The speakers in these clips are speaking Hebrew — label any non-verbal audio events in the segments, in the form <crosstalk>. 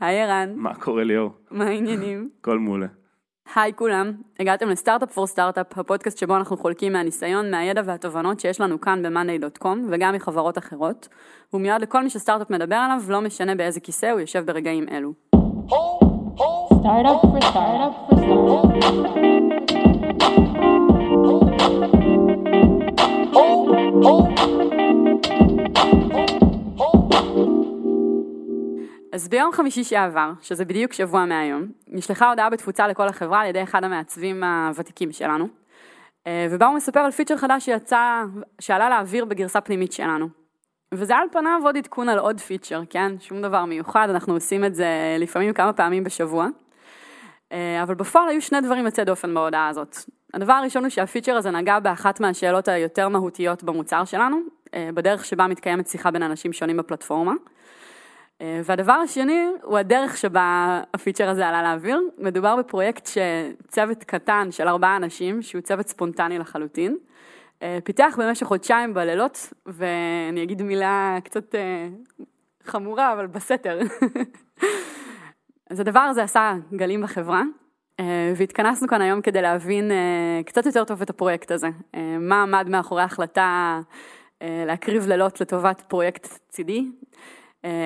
היי ערן, מה קורה ליאור? מה העניינים? <laughs> הכל מעולה. היי כולם, הגעתם לסטארט-אפ פור סטארט-אפ, הפודקאסט שבו אנחנו חולקים מהניסיון, מהידע והתובנות שיש לנו כאן ב-monday.com וגם מחברות אחרות. הוא מיועד לכל מי שסטארט-אפ מדבר עליו, לא משנה באיזה כיסא הוא יושב ברגעים אלו. Startup for startup for startup. אז ביום חמישי שעבר, שזה בדיוק שבוע מהיום, נשלחה הודעה בתפוצה לכל החברה על ידי אחד המעצבים הוותיקים שלנו, אה, ובה הוא מספר על פיצ'ר חדש שיצא, שעלה לאוויר בגרסה פנימית שלנו. וזה על פניו עוד עדכון על עוד פיצ'ר, כן? שום דבר מיוחד, אנחנו עושים את זה לפעמים כמה פעמים בשבוע. אה, אבל בפועל היו שני דברים יוצאי דופן בהודעה הזאת. הדבר הראשון הוא שהפיצ'ר הזה נגע באחת מהשאלות היותר מהותיות במוצר שלנו, אה, בדרך שבה מתקיימת שיחה בין אנשים שונים בפלטפורמה. אה, והדבר השני הוא הדרך שבה הפיצ'ר הזה עלה לאוויר. מדובר בפרויקט שצוות קטן של ארבעה אנשים, שהוא צוות ספונטני לחלוטין, אה, פיתח במשך חודשיים בלילות, ואני אגיד מילה קצת אה, חמורה, אבל בסתר. <laughs> אז הדבר הזה עשה גלים בחברה, והתכנסנו כאן היום כדי להבין קצת יותר טוב את הפרויקט הזה. מה עמד מאחורי ההחלטה להקריב לילות לטובת פרויקט צידי,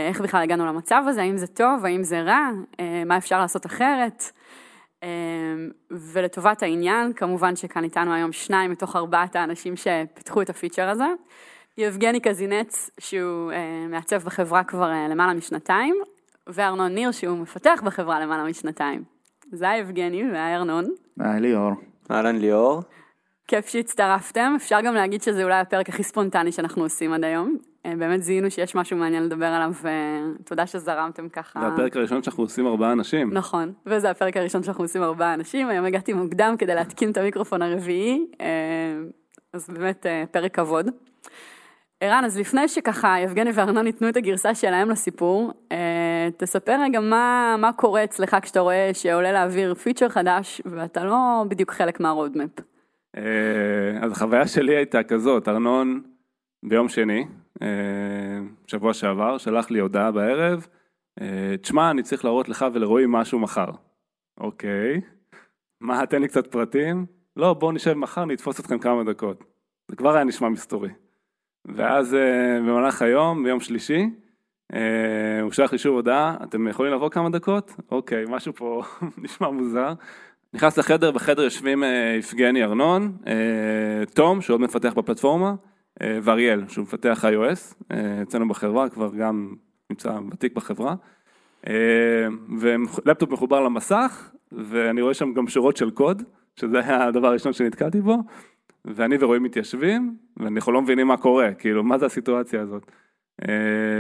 איך בכלל הגענו למצב הזה, האם זה טוב, האם זה רע, מה אפשר לעשות אחרת. ולטובת העניין, כמובן שכאן איתנו היום שניים מתוך ארבעת האנשים שפיתחו את הפיצ'ר הזה. יבגני קזינץ, שהוא מעצב בחברה כבר למעלה משנתיים, וארנון ניר, שהוא מפתח בחברה למעלה משנתיים. זה היה יבגני והיה ארנון. היי ליאור. אהלן ליאור. כיף שהצטרפתם, אפשר גם להגיד שזה אולי הפרק הכי ספונטני שאנחנו עושים עד היום. באמת זיהינו שיש משהו מעניין לדבר עליו, ותודה שזרמתם ככה. זה הפרק הראשון שאנחנו עושים ארבעה אנשים. נכון, וזה הפרק הראשון שאנחנו עושים ארבעה אנשים, היום הגעתי מוקדם כדי להתקין את המיקרופון הרביעי, אז באמת פרק כבוד. ערן, אז לפני שככה יבגני וארנון ייתנו את הגרסה שלהם לסיפור, תספר רגע מה, מה קורה אצלך כשאתה רואה שעולה לאוויר פיצ'ר חדש, ואתה לא בדיוק חלק מהרודמפ. אז החוויה שלי הייתה כזאת, ארנון ביום שני, שבוע שעבר, שלח לי הודעה בערב, תשמע, אני צריך להראות לך ולרועי משהו מחר. אוקיי, מה, תן לי קצת פרטים? לא, בואו נשב מחר, נתפוס אתכם כמה דקות. זה כבר היה נשמע מסתורי. ואז במהלך היום, ביום שלישי, הוא שלח לי שוב הודעה, אתם יכולים לבוא כמה דקות? אוקיי, משהו פה <laughs> נשמע מוזר. נכנס לחדר, בחדר יושבים יבגני ארנון, תום, שעוד מפתח בפלטפורמה, ואריאל, שהוא מפתח iOS, אצלנו בחברה, כבר גם נמצא ותיק בחברה, ולפטופ מחובר למסך, ואני רואה שם גם שורות של קוד, שזה היה הדבר הראשון שנתקלתי בו, ואני ורועי מתיישבים, ואנחנו לא מבינים מה קורה, כאילו, מה זה הסיטואציה הזאת.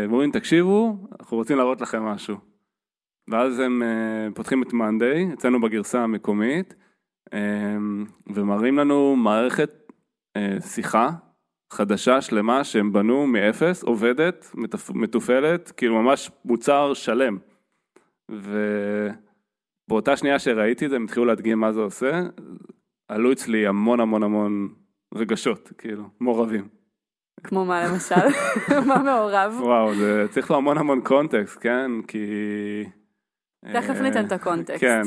ואומרים, תקשיבו, אנחנו רוצים להראות לכם משהו. ואז הם פותחים את מאנדיי, אצלנו בגרסה המקומית, ומראים לנו מערכת שיחה חדשה, שלמה, שהם בנו מאפס, עובדת, מתופעלת, כאילו ממש מוצר שלם. ובאותה שנייה שראיתי את זה, הם התחילו להדגים מה זה עושה, עלו אצלי המון המון המון רגשות, כאילו, מעורבים. כמו מה למשל? <laughs> מה מעורב? וואו, זה צריך לו המון המון context, כן? כי... תכף ניתן את ה context. כן.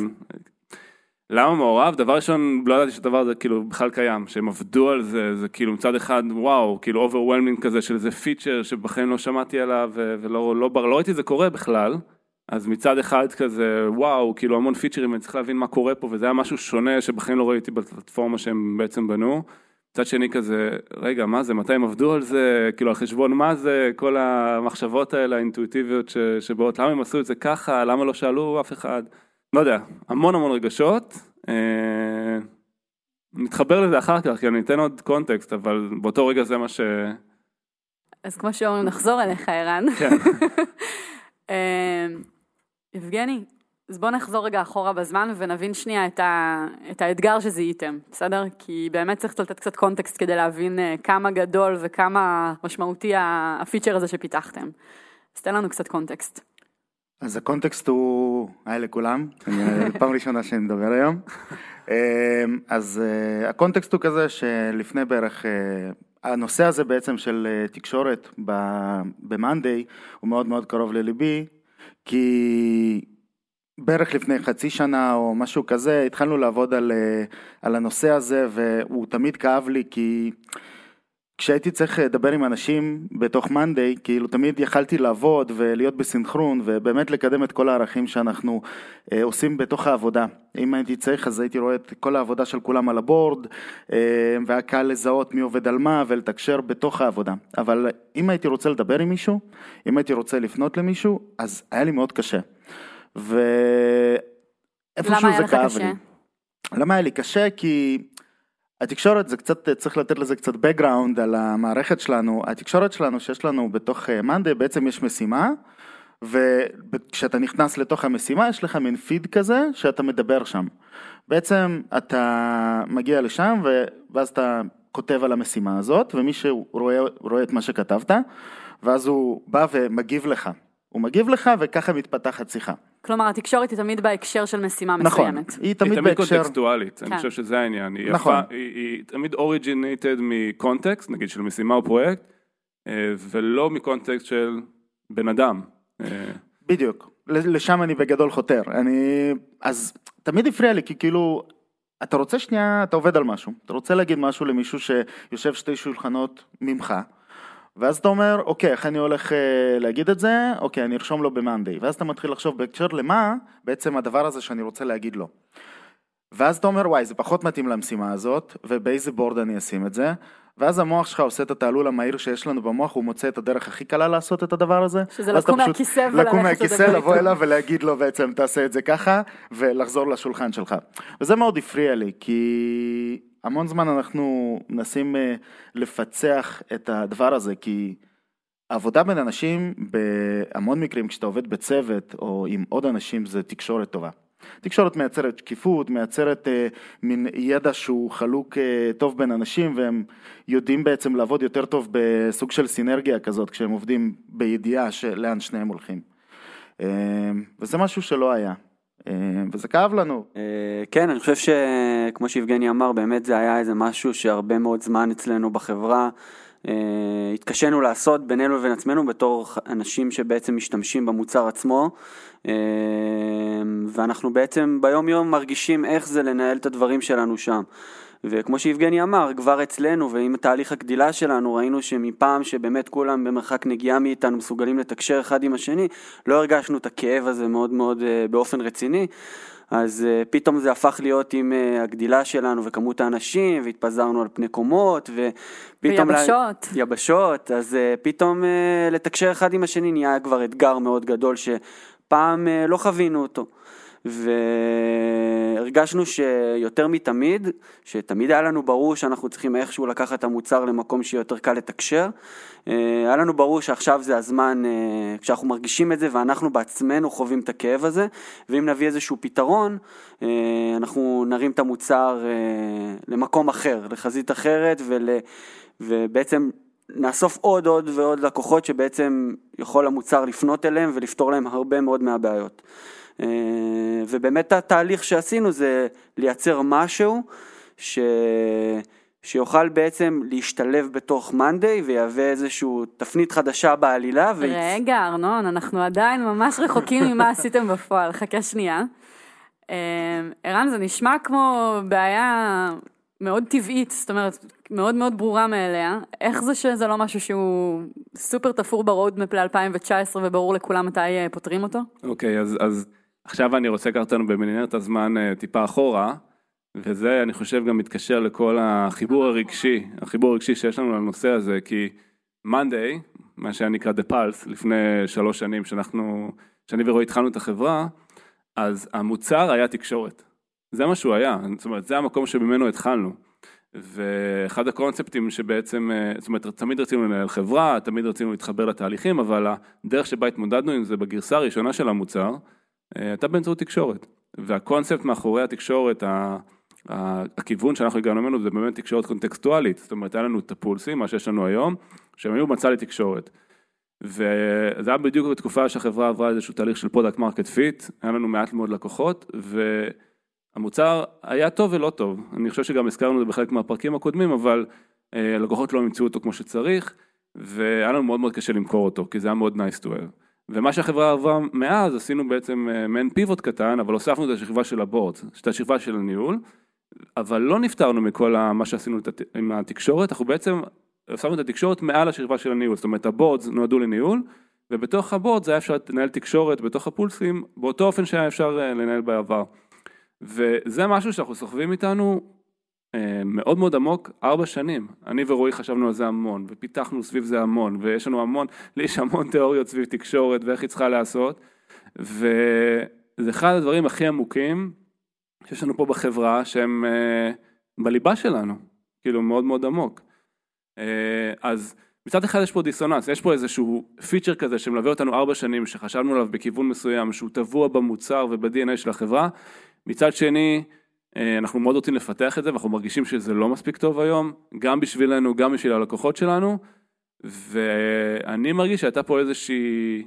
למה מעורב? דבר ראשון, לא ידעתי שהדבר הזה כאילו בכלל קיים, שהם עבדו על זה, זה כאילו מצד אחד, וואו, כאילו overwhelming כזה של איזה פיצ'ר שבחיים לא שמעתי עליו ולא לא, לא, לא ראיתי את זה קורה בכלל, אז מצד אחד כזה, וואו, כאילו המון פיצ'רים, אני צריך להבין מה קורה פה, וזה היה משהו שונה שבחיים לא ראיתי בפלטפורמה שהם בעצם בנו. מצד שני כזה, רגע, מה זה, מתי הם עבדו על זה, כאילו על חשבון מה זה, כל המחשבות האלה האינטואיטיביות שבאות, למה הם עשו את זה ככה, למה לא שאלו אף אחד. לא יודע, המון המון רגשות, נתחבר לזה אחר כך, כי אני אתן עוד קונטקסט, אבל באותו רגע זה מה ש... אז כמו שאומרים, נחזור אליך, ערן. כן. <laughs> אה, יבגני, אז בוא נחזור רגע אחורה בזמן ונבין שנייה את, ה, את האתגר שזיהיתם, בסדר? כי באמת צריך לתת קצת קונטקסט כדי להבין אה, כמה גדול וכמה משמעותי הפיצ'ר הזה שפיתחתם. אז תן לנו קצת קונטקסט. אז הקונטקסט הוא, היי לכולם, <laughs> פעם ראשונה שאני מדבר היום. אז הקונטקסט הוא כזה שלפני בערך, הנושא הזה בעצם של תקשורת ב-Monday הוא מאוד מאוד קרוב לליבי, כי בערך לפני חצי שנה או משהו כזה התחלנו לעבוד על, אה, על הנושא הזה והוא תמיד כאב לי כי כשהייתי צריך לדבר עם אנשים בתוך מאנדיי, כאילו תמיד יכלתי לעבוד ולהיות בסינכרון ובאמת לקדם את כל הערכים שאנחנו אה, עושים בתוך העבודה. אם הייתי צריך אז הייתי רואה את כל העבודה של כולם על הבורד אה, והיה קל לזהות מי עובד על מה ולתקשר בתוך העבודה. אבל אם הייתי רוצה לדבר עם מישהו, אם הייתי רוצה לפנות למישהו, אז היה לי מאוד קשה. ואיפשהו למה היה זה לך כאב קשה? לי. למה היה לי קשה? כי התקשורת זה קצת, צריך לתת לזה קצת background על המערכת שלנו. התקשורת שלנו שיש לנו בתוך מאנדי, בעצם יש משימה, וכשאתה נכנס לתוך המשימה יש לך מין פיד כזה שאתה מדבר שם. בעצם אתה מגיע לשם ואז אתה כותב על המשימה הזאת, ומי שרואה רואה את מה שכתבת, ואז הוא בא ומגיב לך. הוא מגיב לך וככה מתפתחת שיחה. כלומר, התקשורת היא תמיד בהקשר של משימה נכון, מסוימת. היא תמיד היא תמיד בהקשר, קונטקסטואלית, כן. אני חושב שזה העניין. היא נכון. יפה, היא היא תמיד אוריג'ינטד מקונטקסט, נגיד של משימה או פרויקט, אה, ולא מקונטקסט של בן אדם. אה, בדיוק, ל- לשם אני בגדול חותר. אני, אז תמיד הפריע לי, כי כאילו, אתה רוצה שנייה, אתה עובד על משהו, אתה רוצה להגיד משהו למישהו שיושב שתי שולחנות ממך, ואז אתה אומר, אוקיי, איך אני הולך אה, להגיד את זה? אוקיי, אני ארשום לו במאנדיי. ואז אתה מתחיל לחשוב בהקשר למה בעצם הדבר הזה שאני רוצה להגיד לו. ואז אתה אומר, וואי, זה פחות מתאים למשימה הזאת, ובאיזה בורד אני אשים את זה? ואז המוח שלך עושה את התעלול המהיר שיש לנו במוח, הוא מוצא את הדרך הכי קלה לעשות את הדבר הזה. שזה לקום מהכיסא וללכת לקום מהכיסא, לדבר לבוא איתו. אליו ולהגיד לו בעצם, תעשה את זה ככה, ולחזור לשולחן שלך. וזה מאוד הפריע לי, כי המון זמן אנחנו מנסים אה, לפצח את הדבר הזה, כי עבודה בין אנשים, בהמון מקרים כשאתה עובד בצוות או עם עוד אנשים זה תקשורת טובה. תקשורת מייצרת שקיפות, מייצרת אה, מין ידע שהוא חלוק אה, טוב בין אנשים והם יודעים בעצם לעבוד יותר טוב בסוג של סינרגיה כזאת כשהם עובדים בידיעה של לאן שניהם הולכים. אה, וזה משהו שלא היה, וזה כאב לנו. אה, כן, אני חושב שכמו שיבגני אמר, באמת זה היה איזה משהו שהרבה מאוד זמן אצלנו בחברה אה, התקשינו לעשות בינינו לבין עצמנו בתור אנשים שבעצם משתמשים במוצר עצמו, אה, ואנחנו בעצם ביום יום מרגישים איך זה לנהל את הדברים שלנו שם. וכמו שיבגני אמר, כבר אצלנו ועם תהליך הגדילה שלנו ראינו שמפעם שבאמת כולם במרחק נגיעה מאיתנו מסוגלים לתקשר אחד עם השני, לא הרגשנו את הכאב הזה מאוד מאוד אה, באופן רציני. אז uh, פתאום זה הפך להיות עם uh, הגדילה שלנו וכמות האנשים, והתפזרנו על פני קומות, ופתאום... ויבשות. לה... יבשות, אז uh, פתאום uh, לתקשר אחד עם השני נהיה כבר אתגר מאוד גדול שפעם uh, לא חווינו אותו. והרגשנו שיותר מתמיד, שתמיד היה לנו ברור שאנחנו צריכים איכשהו לקחת את המוצר למקום שיהיה יותר קל לתקשר. אה, היה לנו ברור שעכשיו זה הזמן, אה, כשאנחנו מרגישים את זה ואנחנו בעצמנו חווים את הכאב הזה, ואם נביא איזשהו פתרון, אה, אנחנו נרים את המוצר למקום אחר, לחזית אחרת, ול, ובעצם נאסוף עוד עוד ועוד לקוחות שבעצם יכול המוצר לפנות אליהם ולפתור להם הרבה מאוד מהבעיות. אה, ובאמת התהליך שעשינו זה לייצר משהו ש... שיוכל בעצם להשתלב בתוך מאנדיי ויהווה איזושהי תפנית חדשה בעלילה. ויצ... רגע, ארנון, אנחנו עדיין ממש רחוקים ממה עשיתם בפועל, חכה שנייה. אה, ערן, זה נשמע כמו בעיה מאוד טבעית, זאת אומרת, מאוד מאוד ברורה מאליה. איך זה שזה לא משהו שהוא סופר תפור ברודמפ ל-2019 וברור לכולם מתי אה, פותרים אותו? אוקיי, אז, אז עכשיו אני רוצה לקחת אותנו במנהרת הזמן אה, טיפה אחורה, וזה אני חושב גם מתקשר לכל החיבור הרגשי, החיבור הרגשי שיש לנו לנושא הזה, כי מאנדיי, מה שהיה נקרא The Pulse, לפני שלוש שנים שאנחנו, שאני ורועי התחלנו את החברה, אז המוצר היה תקשורת. זה מה שהוא היה, זאת אומרת, זה המקום שממנו התחלנו. ואחד הקונספטים שבעצם, אה, זאת אומרת, תמיד רצינו לנהל חברה, תמיד רצינו להתחבר לתהליכים, אבל הדרך שבה התמודדנו עם זה בגרסה הראשונה של המוצר, הייתה באמצעות תקשורת. והקונספט מאחורי התקשורת, הכיוון שאנחנו הגענו ממנו זה באמת תקשורת קונטקסטואלית, זאת אומרת, היה לנו את הפולסים, מה שיש לנו היום, שהם היו מצע לתקשורת. וזה היה בדיוק בתקופה שהחברה עברה איזשהו תהליך של product market fit, היה לנו מעט מאוד לקוחות, והמוצר היה טוב ולא טוב. אני חושב שגם הזכרנו את זה בחלק מהפרקים הקודמים, אבל אה, לקוחות לא ימצאו אותו כמו שצריך, והיה לנו מאוד מאוד קשה למכור אותו, כי זה היה מאוד nice to have. ומה שהחברה עברה מאז, עשינו בעצם אה, מעין פיבוט קטן, אבל הוספנו את השכבה של ה board, את השכבה של הניהול, אבל לא נפטרנו מכל מה שעשינו עם התקשורת, אנחנו בעצם שמנו את התקשורת מעל השכבה של הניהול, זאת אומרת ה boards נועדו לניהול, ובתוך הבורד זה היה אפשר לנהל תקשורת בתוך הפולסים, באותו אופן שהיה אפשר אה, לנהל בעבר. וזה משהו שאנחנו סוחבים איתנו מאוד מאוד עמוק, ארבע שנים. אני ורועי חשבנו על זה המון, ופיתחנו סביב זה המון, ויש לנו המון, לי יש המון תיאוריות סביב תקשורת ואיך היא צריכה להיעשות, וזה אחד הדברים הכי עמוקים שיש לנו פה בחברה, שהם אה, בליבה שלנו, כאילו מאוד מאוד עמוק. אה, אז מצד אחד יש פה דיסוננס, יש פה איזשהו פיצ'ר כזה שמלווה אותנו ארבע שנים, שחשבנו עליו בכיוון מסוים, שהוא טבוע במוצר וב-DNA של החברה, מצד שני, אנחנו מאוד רוצים לפתח את זה ואנחנו מרגישים שזה לא מספיק טוב היום, גם בשבילנו, גם בשביל הלקוחות שלנו, ואני מרגיש שהייתה פה איזושהי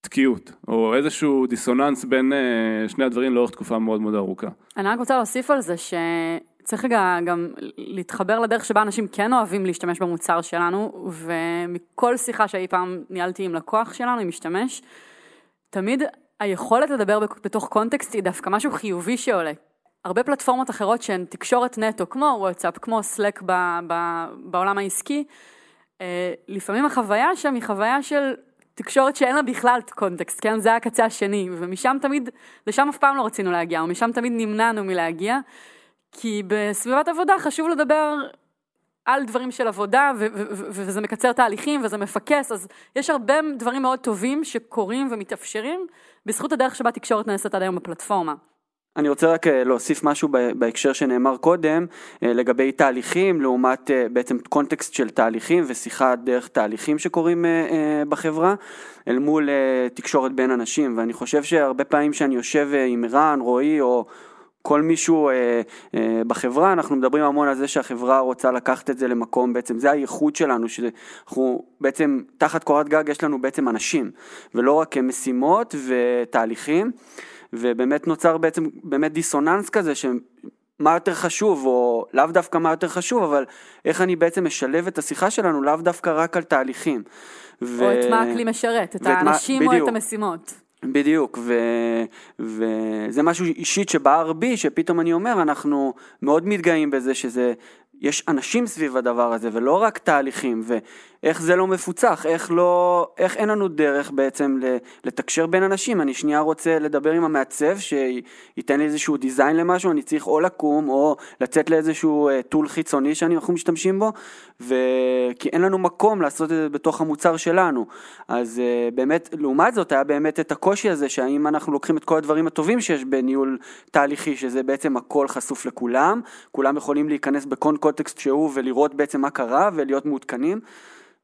תקיעות, או איזשהו דיסוננס בין אה, שני הדברים לאורך תקופה מאוד מאוד ארוכה. אני רק רוצה להוסיף על זה שצריך רגע גם להתחבר לדרך שבה אנשים כן אוהבים להשתמש במוצר שלנו, ומכל שיחה שאי פעם ניהלתי עם לקוח שלנו, עם משתמש, תמיד היכולת לדבר בתוך קונטקסט היא דווקא משהו חיובי שעולה. הרבה פלטפורמות אחרות שהן תקשורת נטו, כמו וואטסאפ, כמו סלק ב- ב- בעולם העסקי, אה, לפעמים החוויה שם היא חוויה של תקשורת שאין לה בכלל קונטקסט, כן? זה הקצה השני, ומשם תמיד, לשם אף פעם לא רצינו להגיע, או משם תמיד נמנענו מלהגיע, כי בסביבת עבודה חשוב לדבר על דברים של עבודה, ו- ו- ו- וזה מקצר תהליכים, וזה מפקס, אז יש הרבה דברים מאוד טובים שקורים ומתאפשרים, בזכות הדרך שבה תקשורת נעשית עד היום בפלטפורמה. אני רוצה רק אה, להוסיף משהו בהקשר שנאמר קודם, אה, לגבי תהליכים, לעומת אה, בעצם קונטקסט של תהליכים ושיחה דרך תהליכים שקורים אה, אה, בחברה, אל מול אה, תקשורת בין אנשים, ואני חושב שהרבה פעמים שאני יושב אה, עם רן, רועי, או... כל מישהו אה, אה, בחברה, אנחנו מדברים המון על זה שהחברה רוצה לקחת את זה למקום, בעצם זה הייחוד שלנו, שאנחנו בעצם תחת קורת גג יש לנו בעצם אנשים, ולא רק אה, משימות ותהליכים, ובאמת נוצר בעצם באמת דיסוננס כזה, שמה יותר חשוב, או לאו דווקא מה יותר חשוב, אבל איך אני בעצם משלב את השיחה שלנו, לאו דווקא רק על תהליכים. ו... או את מה הכלי משרת, את ואת מה- האנשים או את. המשימות. בדיוק, ו... וזה משהו אישית שבער בי, שפתאום אני אומר, אנחנו מאוד מתגאים בזה שזה, יש אנשים סביב הדבר הזה, ולא רק תהליכים, ואיך זה לא מפוצח, איך לא, איך אין לנו דרך בעצם לתקשר בין אנשים, אני שנייה רוצה לדבר עם המעצב, שייתן לי איזשהו דיזיין למשהו, אני צריך או לקום, או לצאת לאיזשהו אה, טול חיצוני שאנחנו משתמשים בו, ו... כי אין לנו מקום לעשות את זה בתוך המוצר שלנו. אז אה, באמת, לעומת זאת, היה באמת את הקושי הזה, שהאם אנחנו לוקחים את כל הדברים הטובים שיש בניהול תהליכי, שזה בעצם הכל חשוף לכולם, כולם יכולים להיכנס בכל קונטקסט שהוא ולראות בעצם מה קרה ולהיות מעודכנים.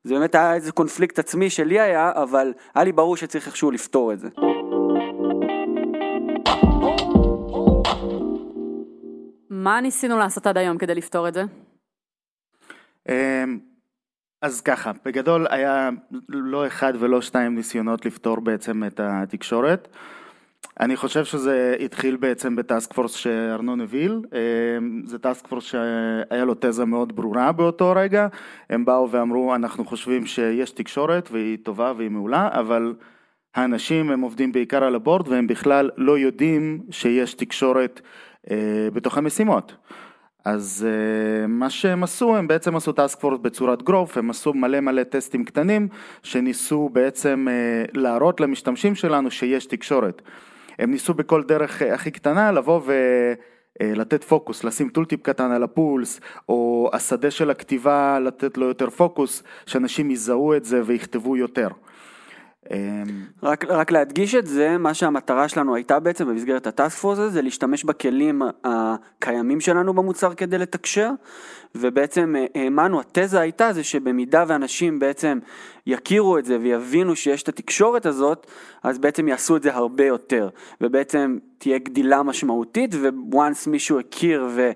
זה באמת היה איזה קונפליקט עצמי שלי היה, אבל היה לי ברור שצריך איכשהו לפתור את זה. מה ניסינו לעשות עד היום כדי לפתור את זה? אמ, אז ככה, בגדול היה לא אחד ולא שתיים ניסיונות לפתור בעצם את התקשורת. אני חושב שזה התחיל בעצם ב task force שארנון הוביל, אמ, זה task force שהיה לו תזה מאוד ברורה באותו רגע, הם באו ואמרו אנחנו חושבים שיש תקשורת והיא טובה והיא מעולה, אבל האנשים הם עובדים בעיקר על ה board והם בכלל לא יודעים שיש תקשורת אה, בתוך המשימות. אז אה, מה שהם עשו, הם בעצם עשו task force בצורת growth, הם עשו מלא מלא טסטים קטנים שניסו בעצם להראות למשתמשים שלנו שיש תקשורת. הם ניסו בכל דרך אה, הכי קטנה לבוא ולתת פוקוס, לשים tooltip קטן על ה pulse, או השדה של הכתיבה לתת לו יותר פוקוס, שאנשים יזהו את זה ויכתבו יותר. אמ, רק, רק להדגיש את זה, מה שהמטרה שלנו הייתה בעצם במסגרת ה task force הזה, זה להשתמש בכלים הקיימים שלנו במוצר כדי לתקשר, ובעצם אה, האמנו, התזה הייתה זה שבמידה ואנשים בעצם יכירו את זה ויבינו שיש את התקשורת הזאת, אז בעצם יעשו את זה הרבה יותר, ובעצם תהיה גדילה משמעותית, וואנס מישהו הכיר ו,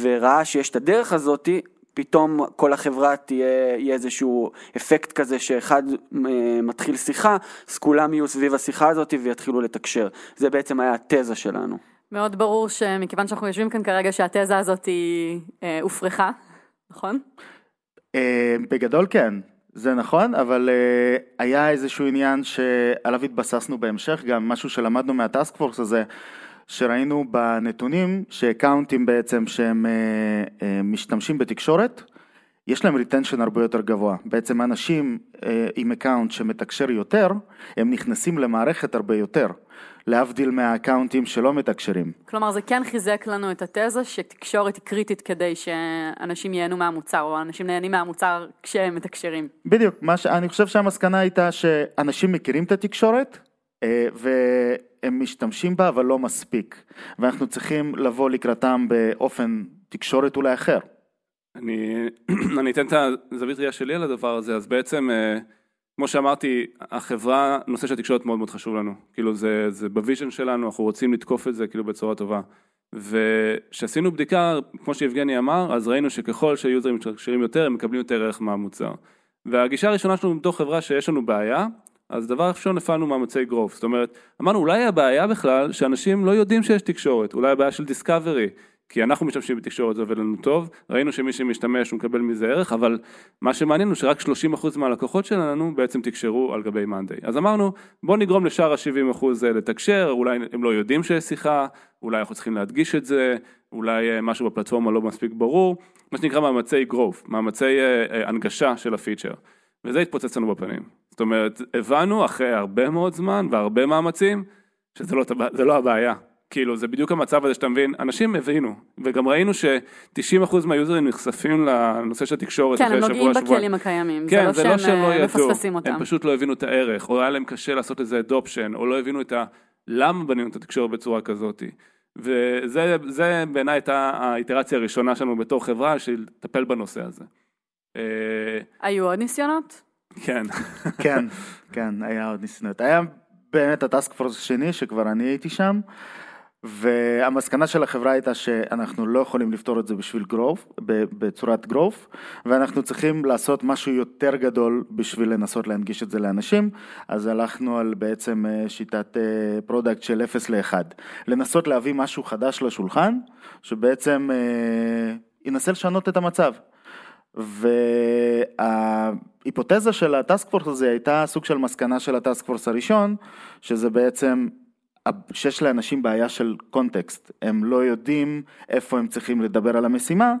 וראה שיש את הדרך הזאתי, פתאום כל החברה תהיה, יהיה איזשהו אפקט כזה שאחד אה, מתחיל שיחה, אז כולם יהיו סביב השיחה הזאת ויתחילו לתקשר. זה בעצם היה התזה שלנו. מאוד ברור שמכיוון שאנחנו יושבים כאן כרגע שהתזה הזאת היא אה, הופרכה, נכון? אה, בגדול כן. זה נכון, אבל אה, היה איזשהו עניין שעליו התבססנו בהמשך, גם משהו שלמדנו מה task force הזה, שראינו בנתונים שאקאונטים בעצם שהם אה, אה, משתמשים בתקשורת, יש להם retention הרבה יותר גבוה. בעצם אנשים אה, עם account שמתקשר יותר, הם נכנסים למערכת הרבה יותר, להבדיל מהאקאונטים שלא מתקשרים. כלומר, זה כן חיזק לנו את התזה שתקשורת היא קריטית כדי שאנשים ייהנו מהמוצר, או אנשים נהנים מהמוצר כשהם מתקשרים. בדיוק, מה ש... אני חושב שהמסקנה הייתה שאנשים מכירים את התקשורת אה, והם משתמשים בה אבל לא מספיק ואנחנו צריכים לבוא לקראתם באופן תקשורת אולי אחר. אני, <clears throat> אני אתן את הזווית ראייה שלי על הדבר הזה, אז בעצם, אה, כמו שאמרתי, החברה, נושא של תקשורת מאוד מאוד חשוב לנו. כאילו זה, זה ב vision שלנו, אנחנו רוצים לתקוף את זה כאילו בצורה טובה. וכשעשינו בדיקה, כמו שיבגני אמר, אז ראינו שככל שהיוזרים מתקשרים יותר, הם מקבלים יותר ערך מהמוצר. והגישה הראשונה שלנו בתור חברה שיש לנו בעיה, אז דבר ראשון הפעלנו מאמצי growth, זאת אומרת, אמרנו אולי הבעיה בכלל שאנשים לא יודעים שיש תקשורת, אולי הבעיה של discovery, כי אנחנו משתמשים בתקשורת זה עובד לנו טוב, ראינו שמי שמשתמש הוא מקבל מזה ערך, אבל מה שמעניין הוא שרק 30% מהלקוחות שלנו בעצם תקשרו על גבי מאנדיי. אז אמרנו בוא נגרום לשאר ה-70% לתקשר, אולי הם לא יודעים שיש שיחה, אולי אנחנו צריכים להדגיש את זה, אולי אה, משהו בפלטפורמה לא מספיק ברור, מה שנקרא מאמצי growth, מאמצי אה, אה, הנגשה של הפיצ'ר, וזה התפוצץ לנו בפנים. זאת אומרת, הבנו אחרי הרבה מאוד זמן והרבה מאמצים, שזה לא, לא הבעיה. כאילו זה בדיוק המצב הזה שאתה מבין, אנשים הבינו, וגם ראינו ש-90% מהיוזרים נחשפים לנושא של התקשורת כן, הם נוגעים בכלים הקיימים, כן, זה לא שהם לא אה, מפספסים אותם. הם פשוט לא הבינו את הערך, או היה להם קשה לעשות איזה אדופשן, או לא הבינו את ה... למה בנינו את התקשורת בצורה כזאת. וזה בעיניי הייתה האיטרציה הראשונה שלנו בתור חברה, של לטפל בנושא הזה. אה, היו עוד ניסיונות? כן. כן, כן, היה עוד ניסיונות. היה באמת ה task force השני, שכבר אני הייתי שם. והמסקנה של החברה הייתה שאנחנו לא יכולים לפתור את זה בשביל growth, בצורת growth, ואנחנו צריכים לעשות משהו יותר גדול בשביל לנסות להנגיש את זה לאנשים, אז הלכנו על בעצם אה, שיטת product אה, של 0 ל-1, לנסות להביא משהו חדש לשולחן, שבעצם אה, ינסה לשנות את המצב. וההיפותזה של ה task force הזה הייתה סוג של מסקנה של ה task force הראשון, שזה בעצם שיש לאנשים בעיה של context, הם לא יודעים איפה הם צריכים לדבר על המשימה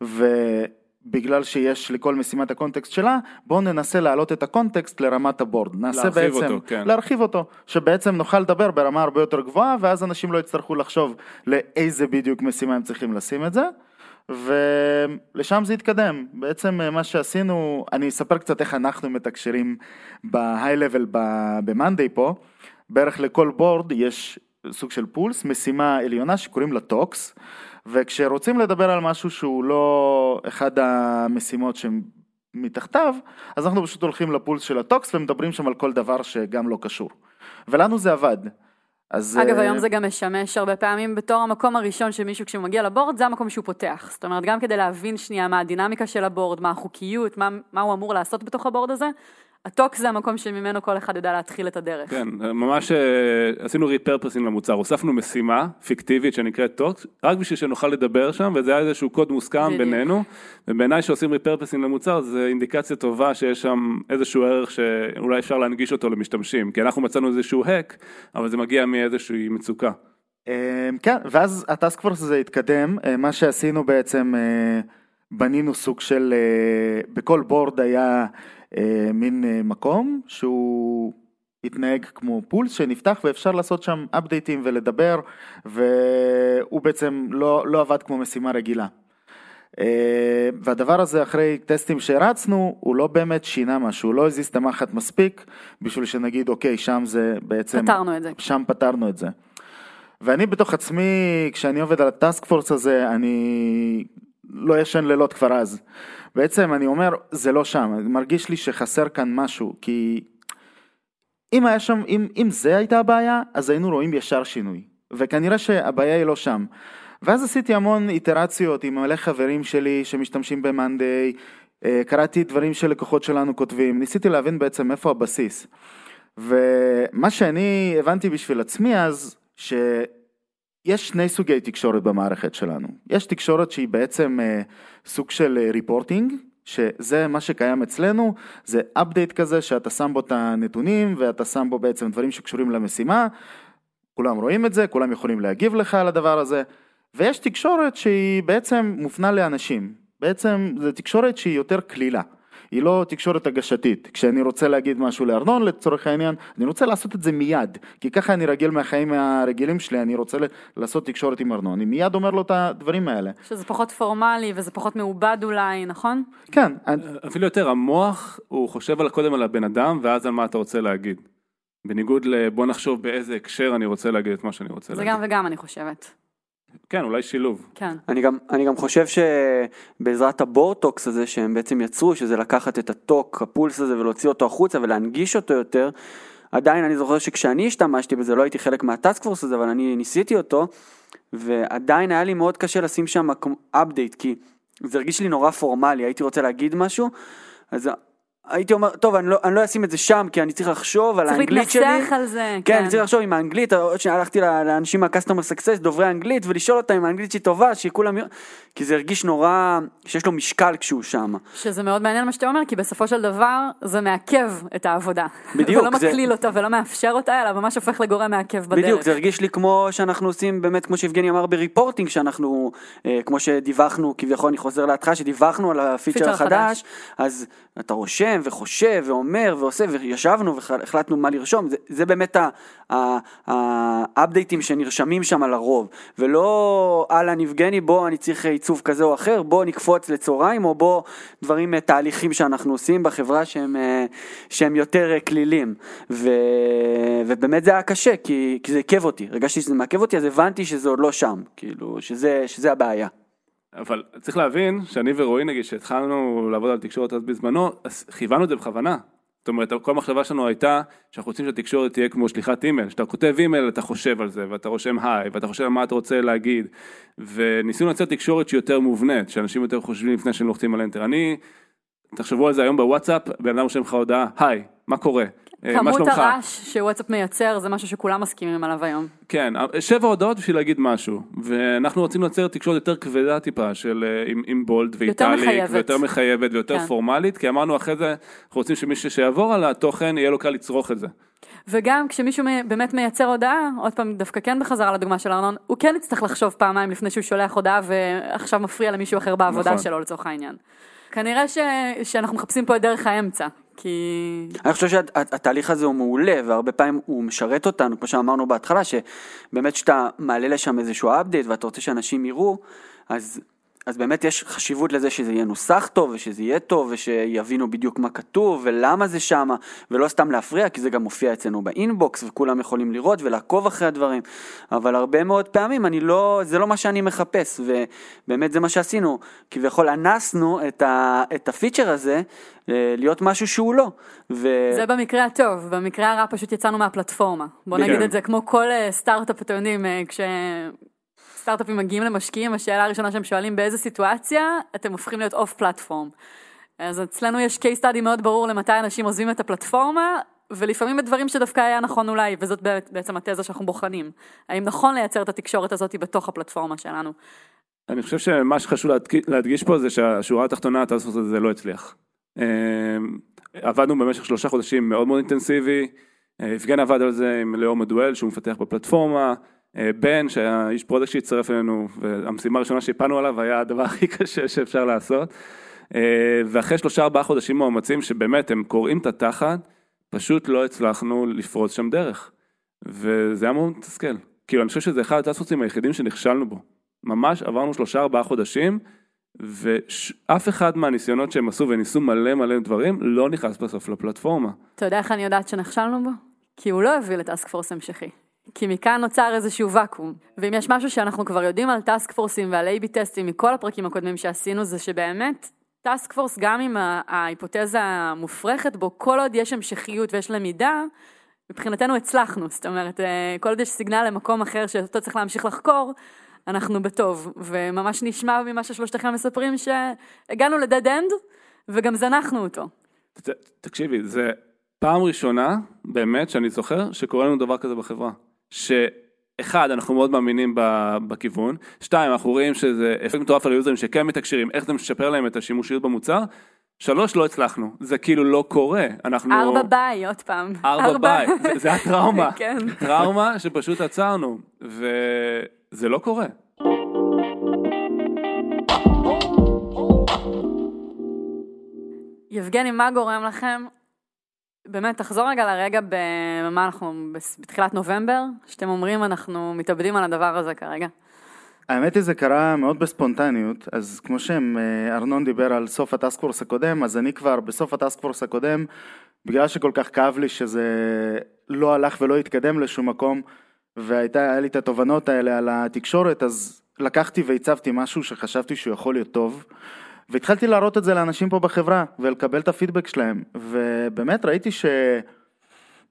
ובגלל שיש לכל משימה את ה context שלה, בואו ננסה להעלות את ה context לרמת ה board, נעשה להרחיב בעצם, אותו, כן. להרחיב אותו, שבעצם נוכל לדבר ברמה הרבה יותר גבוהה ואז אנשים לא יצטרכו לחשוב לאיזה בדיוק משימה הם צריכים לשים את זה. ולשם זה התקדם, בעצם מה שעשינו, אני אספר קצת איך אנחנו מתקשרים level ב-Monday פה, בערך לכל board יש סוג של pulse, משימה עליונה שקוראים לה talks, וכשרוצים לדבר על משהו שהוא לא אחד המשימות שמתחתיו, אז אנחנו פשוט הולכים ל pulse של ה talks ומדברים שם על כל דבר שגם לא קשור. ולנו זה עבד. אז... אגב, אה, היום זה גם משמש הרבה פעמים בתור המקום הראשון שמישהו כשהוא מגיע ל board, זה המקום שהוא פותח. זאת אומרת, גם כדי להבין שנייה מה הדינמיקה של ה board, מה החוקיות, מה, מה הוא אמור לעשות בתוך ה board הזה, ה talks זה המקום שממנו כל אחד יודע להתחיל את הדרך. כן, ממש אה, עשינו repurpose למוצר, הוספנו משימה פיקטיבית שנקראת talks, רק בשביל שנוכל לדבר שם, וזה היה איזשהו קוד מוסכם בדיוק. בינינו, ובעיניי שעושים repurpose למוצר זה אינדיקציה טובה שיש שם איזשהו ערך שאולי אפשר להנגיש אותו למשתמשים, כי אנחנו מצאנו איזשהו hack, אבל זה מגיע מאיזושהי מצוקה. אה, כן, ואז הטאסק פורס הזה התקדם, אה, מה שעשינו בעצם, בנינו סוג של, בכל בורד היה אה, מין אה, מקום שהוא התנהג כמו פולס שנפתח ואפשר לעשות שם אפדייטים ולדבר והוא בעצם לא, לא עבד כמו משימה רגילה. אה, והדבר הזה אחרי טסטים שהרצנו הוא לא באמת שינה משהו, לא הזיז את המחט מספיק בשביל שנגיד אוקיי שם זה בעצם, פתרנו את זה. שם פתרנו את זה. ואני בתוך עצמי כשאני עובד על הטאסק פורס הזה אני לא ישן לילות כבר אז. בעצם אני אומר, זה לא שם, מרגיש לי שחסר כאן משהו, כי אם היה שם, אם, אם זה הייתה הבעיה, אז היינו רואים ישר שינוי, וכנראה שהבעיה היא לא שם. ואז עשיתי המון איטרציות עם מלא חברים שלי שמשתמשים במאנדיי, אה, קראתי דברים שלקוחות שלנו כותבים, ניסיתי להבין בעצם איפה הבסיס. ומה שאני הבנתי בשביל עצמי אז, ש... יש שני סוגי תקשורת במערכת שלנו. יש תקשורת שהיא בעצם אה, סוג של ריפורטינג, שזה מה שקיים אצלנו, זה update כזה שאתה שם בו את הנתונים ואתה שם בו בעצם דברים שקשורים למשימה, כולם רואים את זה, כולם יכולים להגיב לך על הדבר הזה, ויש תקשורת שהיא בעצם מופנה לאנשים, בעצם זו תקשורת שהיא יותר קלילה. היא לא תקשורת הגשתית. כשאני רוצה להגיד משהו לארנון לצורך העניין, אני רוצה לעשות את זה מיד, כי ככה אני רגיל מהחיים הרגילים שלי, אני רוצה לעשות תקשורת עם ארנון, אני מיד אומר לו את הדברים האלה. שזה פחות פורמלי וזה פחות מעובד אולי, נכון? כן, אני- אפילו יותר, המוח, הוא חושב על קודם על הבן אדם, ואז על מה אתה רוצה להגיד. בניגוד לבוא נחשוב באיזה הקשר אני רוצה להגיד את מה שאני רוצה זה להגיד. גם וגם אני חושבת. כן, אולי שילוב. כן. אני גם, אני גם חושב שבעזרת הבורטוקס הזה שהם בעצם יצרו, שזה לקחת את הטוק, הפולס הזה ולהוציא אותו החוצה ולהנגיש אותו יותר, עדיין אני זוכר שכשאני השתמשתי בזה, לא הייתי חלק מהטאסק פורס הזה, אבל אני ניסיתי אותו, ועדיין היה לי מאוד קשה לשים שם אפדייט, כי זה הרגיש לי נורא פורמלי, הייתי רוצה להגיד משהו, אז הייתי אומר, טוב, אני לא, אני לא אשים את זה שם, כי אני צריך לחשוב על צריך האנגלית שלי. להתנסח על זה, כן, אני צריך לחשוב עם האנגלית, עוד שניה הלכתי לאנשים מה-customer success, דוברי אנגלית, ולשאול אותם אם האנגלית שלי טובה, שכולם... כי זה הרגיש נורא, שיש לו משקל כשהוא שם. שזה מאוד מעניין מה שאתה אומר, כי בסופו של דבר זה מעכב את העבודה. בדיוק, ולא זה- מקליל אותה ולא מאפשר אותה, אלא ממש הופך לגורם מעכב בדרך. בדיוק, זה הרגיש לי כמו שאנחנו עושים, באמת, כמו שיבגני אמר בריפורטינג, שאנחנו, אה, כמו שדיווחנו, כביכול אני חוזר להתחלה, שדיווחנו על הפיצ'ר פיצ'ר החדש, אז אתה רושם וחושב ואומר ועושה, וישבנו והחלטנו מה לרשום, זה, זה באמת האפדייטים שנרשמים שם לרוב, ולא אהלן יבגני, בוא אני צריך עיצוב כזה או אחר, בוא נקפוץ לצהריים, או בוא דברים, אה, תהליכים שאנחנו עושים בחברה שהם, אה, שהם יותר אה, כלילים, ו, ובאמת זה היה קשה, כי, כי זה עיכב אותי, הרגשתי שזה מעכב אותי, אז הבנתי שזה עוד לא שם, כאילו, שזה, שזה הבעיה. אבל צריך להבין שאני ורועי נגיד שהתחלנו לעבוד על תקשורת אז בזמנו, אז כיוונו את זה בכוונה. זאת אומרת, כל המחשבה שלנו הייתה שאנחנו רוצים שהתקשורת תהיה כמו שליחת אימייל, שאתה כותב אימייל אתה חושב על זה, ואתה רושם היי, ואתה חושב על מה אתה רוצה להגיד, וניסינו לייצר תקשורת שהיא יותר מובנית, שאנשים יותר חושבים לפני שהם לוחצים על enter. אני, תחשבו על זה היום בוואטסאפ, בן אדם רושם לך הודעה, היי, מה קורה? אה, מה כמות שלומך?" הרעש שוואטסאפ מייצר זה משהו שכולם מסכימים עליו היום. כן, שבע הודעות בשביל להגיד משהו, ואנחנו רוצים לייצר תקשורת יותר כבדה טיפה, של אה, עם, עם בולד יותר ואיטליק, מחייבת. ויותר מחייבת ויותר כן. פורמלית, כי אמרנו אחרי זה, אנחנו רוצים שמי שיעבור על התוכן, יהיה לו קל לצרוך את זה. וגם כשמישהו באמת מייצר הודעה, עוד פעם דווקא כן בחזרה לדוגמה של ארנון, הוא כן יצטרך לחשוב פעמיים לפני שהוא שולח הודעה ועכשיו מפריע למישהו אחר בעבודה נכון. שלו לצורך העניין. כנראה ש... שאנחנו מחפשים פה את דרך האמצע, כי... אני חושב שהתהליך הזה הוא מעולה, והרבה פעמים הוא משרת אותנו, כמו שאמרנו בהתחלה, שבאמת כשאתה מעלה לשם איזשהו אפדייט ואתה רוצה שאנשים יראו, אז, אז באמת יש חשיבות לזה שזה יהיה נוסח טוב, ושזה יהיה טוב, ושיבינו בדיוק מה כתוב, ולמה זה שמה, ולא סתם להפריע, כי זה גם מופיע אצלנו באינבוקס, וכולם יכולים לראות ולעקוב אחרי הדברים, אבל הרבה מאוד פעמים אני לא, זה לא מה שאני מחפש, ובאמת זה מה שעשינו, כביכול אנסנו את, ה, את הפיצ'ר הזה, אה, להיות משהו שהוא לא. ו... זה במקרה הטוב, במקרה הרע פשוט יצאנו מהפלטפורמה. בוא. נגיד את זה כמו כל אה, סטארט-אפ, אתם יודעים, אה, כש... סטארט-אפים מגיעים למשקיעים, השאלה הראשונה שהם שואלים באיזה סיטואציה אתם הופכים להיות אוף פלטפורם. אז אצלנו יש case study מאוד ברור למתי אנשים עוזבים את הפלטפורמה, ולפעמים בדברים שדווקא היה נכון אולי, וזאת בעצם התזה שאנחנו בוחנים. האם נכון לייצר את התקשורת הזאת בתוך הפלטפורמה שלנו? אני חושב שמה שחשוב להדגיש, פה זה שהשורה התחתונה, ה task force הזה לא הצליח. אה, עבדנו במשך שלושה חודשים מאוד מאוד אינטנסיבי, אה, יבגן עבד על זה עם ליאור מדואל שהוא מפתח בפלטפורמה, בן שהיה איש product שהצטרף אלינו והמשימה הראשונה שהפלנו עליו היה הדבר <laughs> הכי קשה שאפשר לעשות. אה, ואחרי שלושה ארבעה חודשים מאומצים שבאמת הם קורעים את התחת, פשוט לא הצלחנו לפרוץ שם דרך. וזה היה מאוד מתסכל. כאילו אני חושב שזה אחד הטספוסים היחידים שנכשלנו בו. ממש עברנו שלושה ארבעה חודשים ואף אחד מהניסיונות שהם עשו וניסו מלא מלא דברים לא נכנס בסוף לפלטפורמה. אתה יודע איך אני יודעת שנכשלנו בו? כי הוא לא הביא לטאסק פורס המשכי. כי מכאן נוצר איזשהו ואקום. ואם יש משהו שאנחנו כבר יודעים על טאסק פורסים ועל A-B טסטים מכל הפרקים הקודמים שעשינו, זה שבאמת טאסק פורס, גם אם ההיפותזה המופרכת בו, כל עוד יש המשכיות ויש למידה, מבחינתנו הצלחנו. זאת אומרת, אה, כל עוד יש סיגנל למקום אחר שאותו צריך להמשיך לחקור, אנחנו בטוב. וממש נשמע ממה ששלושתכם מספרים שהגענו לדד אנד, וגם זנחנו אותו. תקשיבי, זה פעם ראשונה באמת שאני זוכר שקורה לנו דבר כזה בחברה. שאחד, אנחנו מאוד מאמינים בכיוון, שתיים, אנחנו רואים שזה אפקט מטורף על היוזרים שכן מתקשרים, איך זה משפר להם את השימושיות במוצר, שלוש לא הצלחנו, זה כאילו לא קורה, אנחנו... ארבע ביי, עוד פעם. ארבע ביי, זה, זה הטראומה, <laughs> כן. טראומה שפשוט עצרנו, וזה לא קורה. יבגני, מה גורם לכם? באמת, תחזור רגע לרגע במה אנחנו, בתחילת נובמבר, שאתם אומרים אנחנו מתאבדים על הדבר הזה כרגע. האמת היא זה קרה מאוד בספונטניות, אז כמו שארנון דיבר על סוף הטאסק הקודם, אז אני כבר בסוף הטאסק הקודם, בגלל שכל כך כאב לי שזה לא הלך ולא התקדם לשום מקום, והיה לי את התובנות האלה על התקשורת, אז לקחתי והצבתי משהו שחשבתי שהוא יכול להיות טוב, והתחלתי להראות את זה לאנשים פה בחברה, ולקבל את הפידבק שלהם, ובאמת ראיתי ש...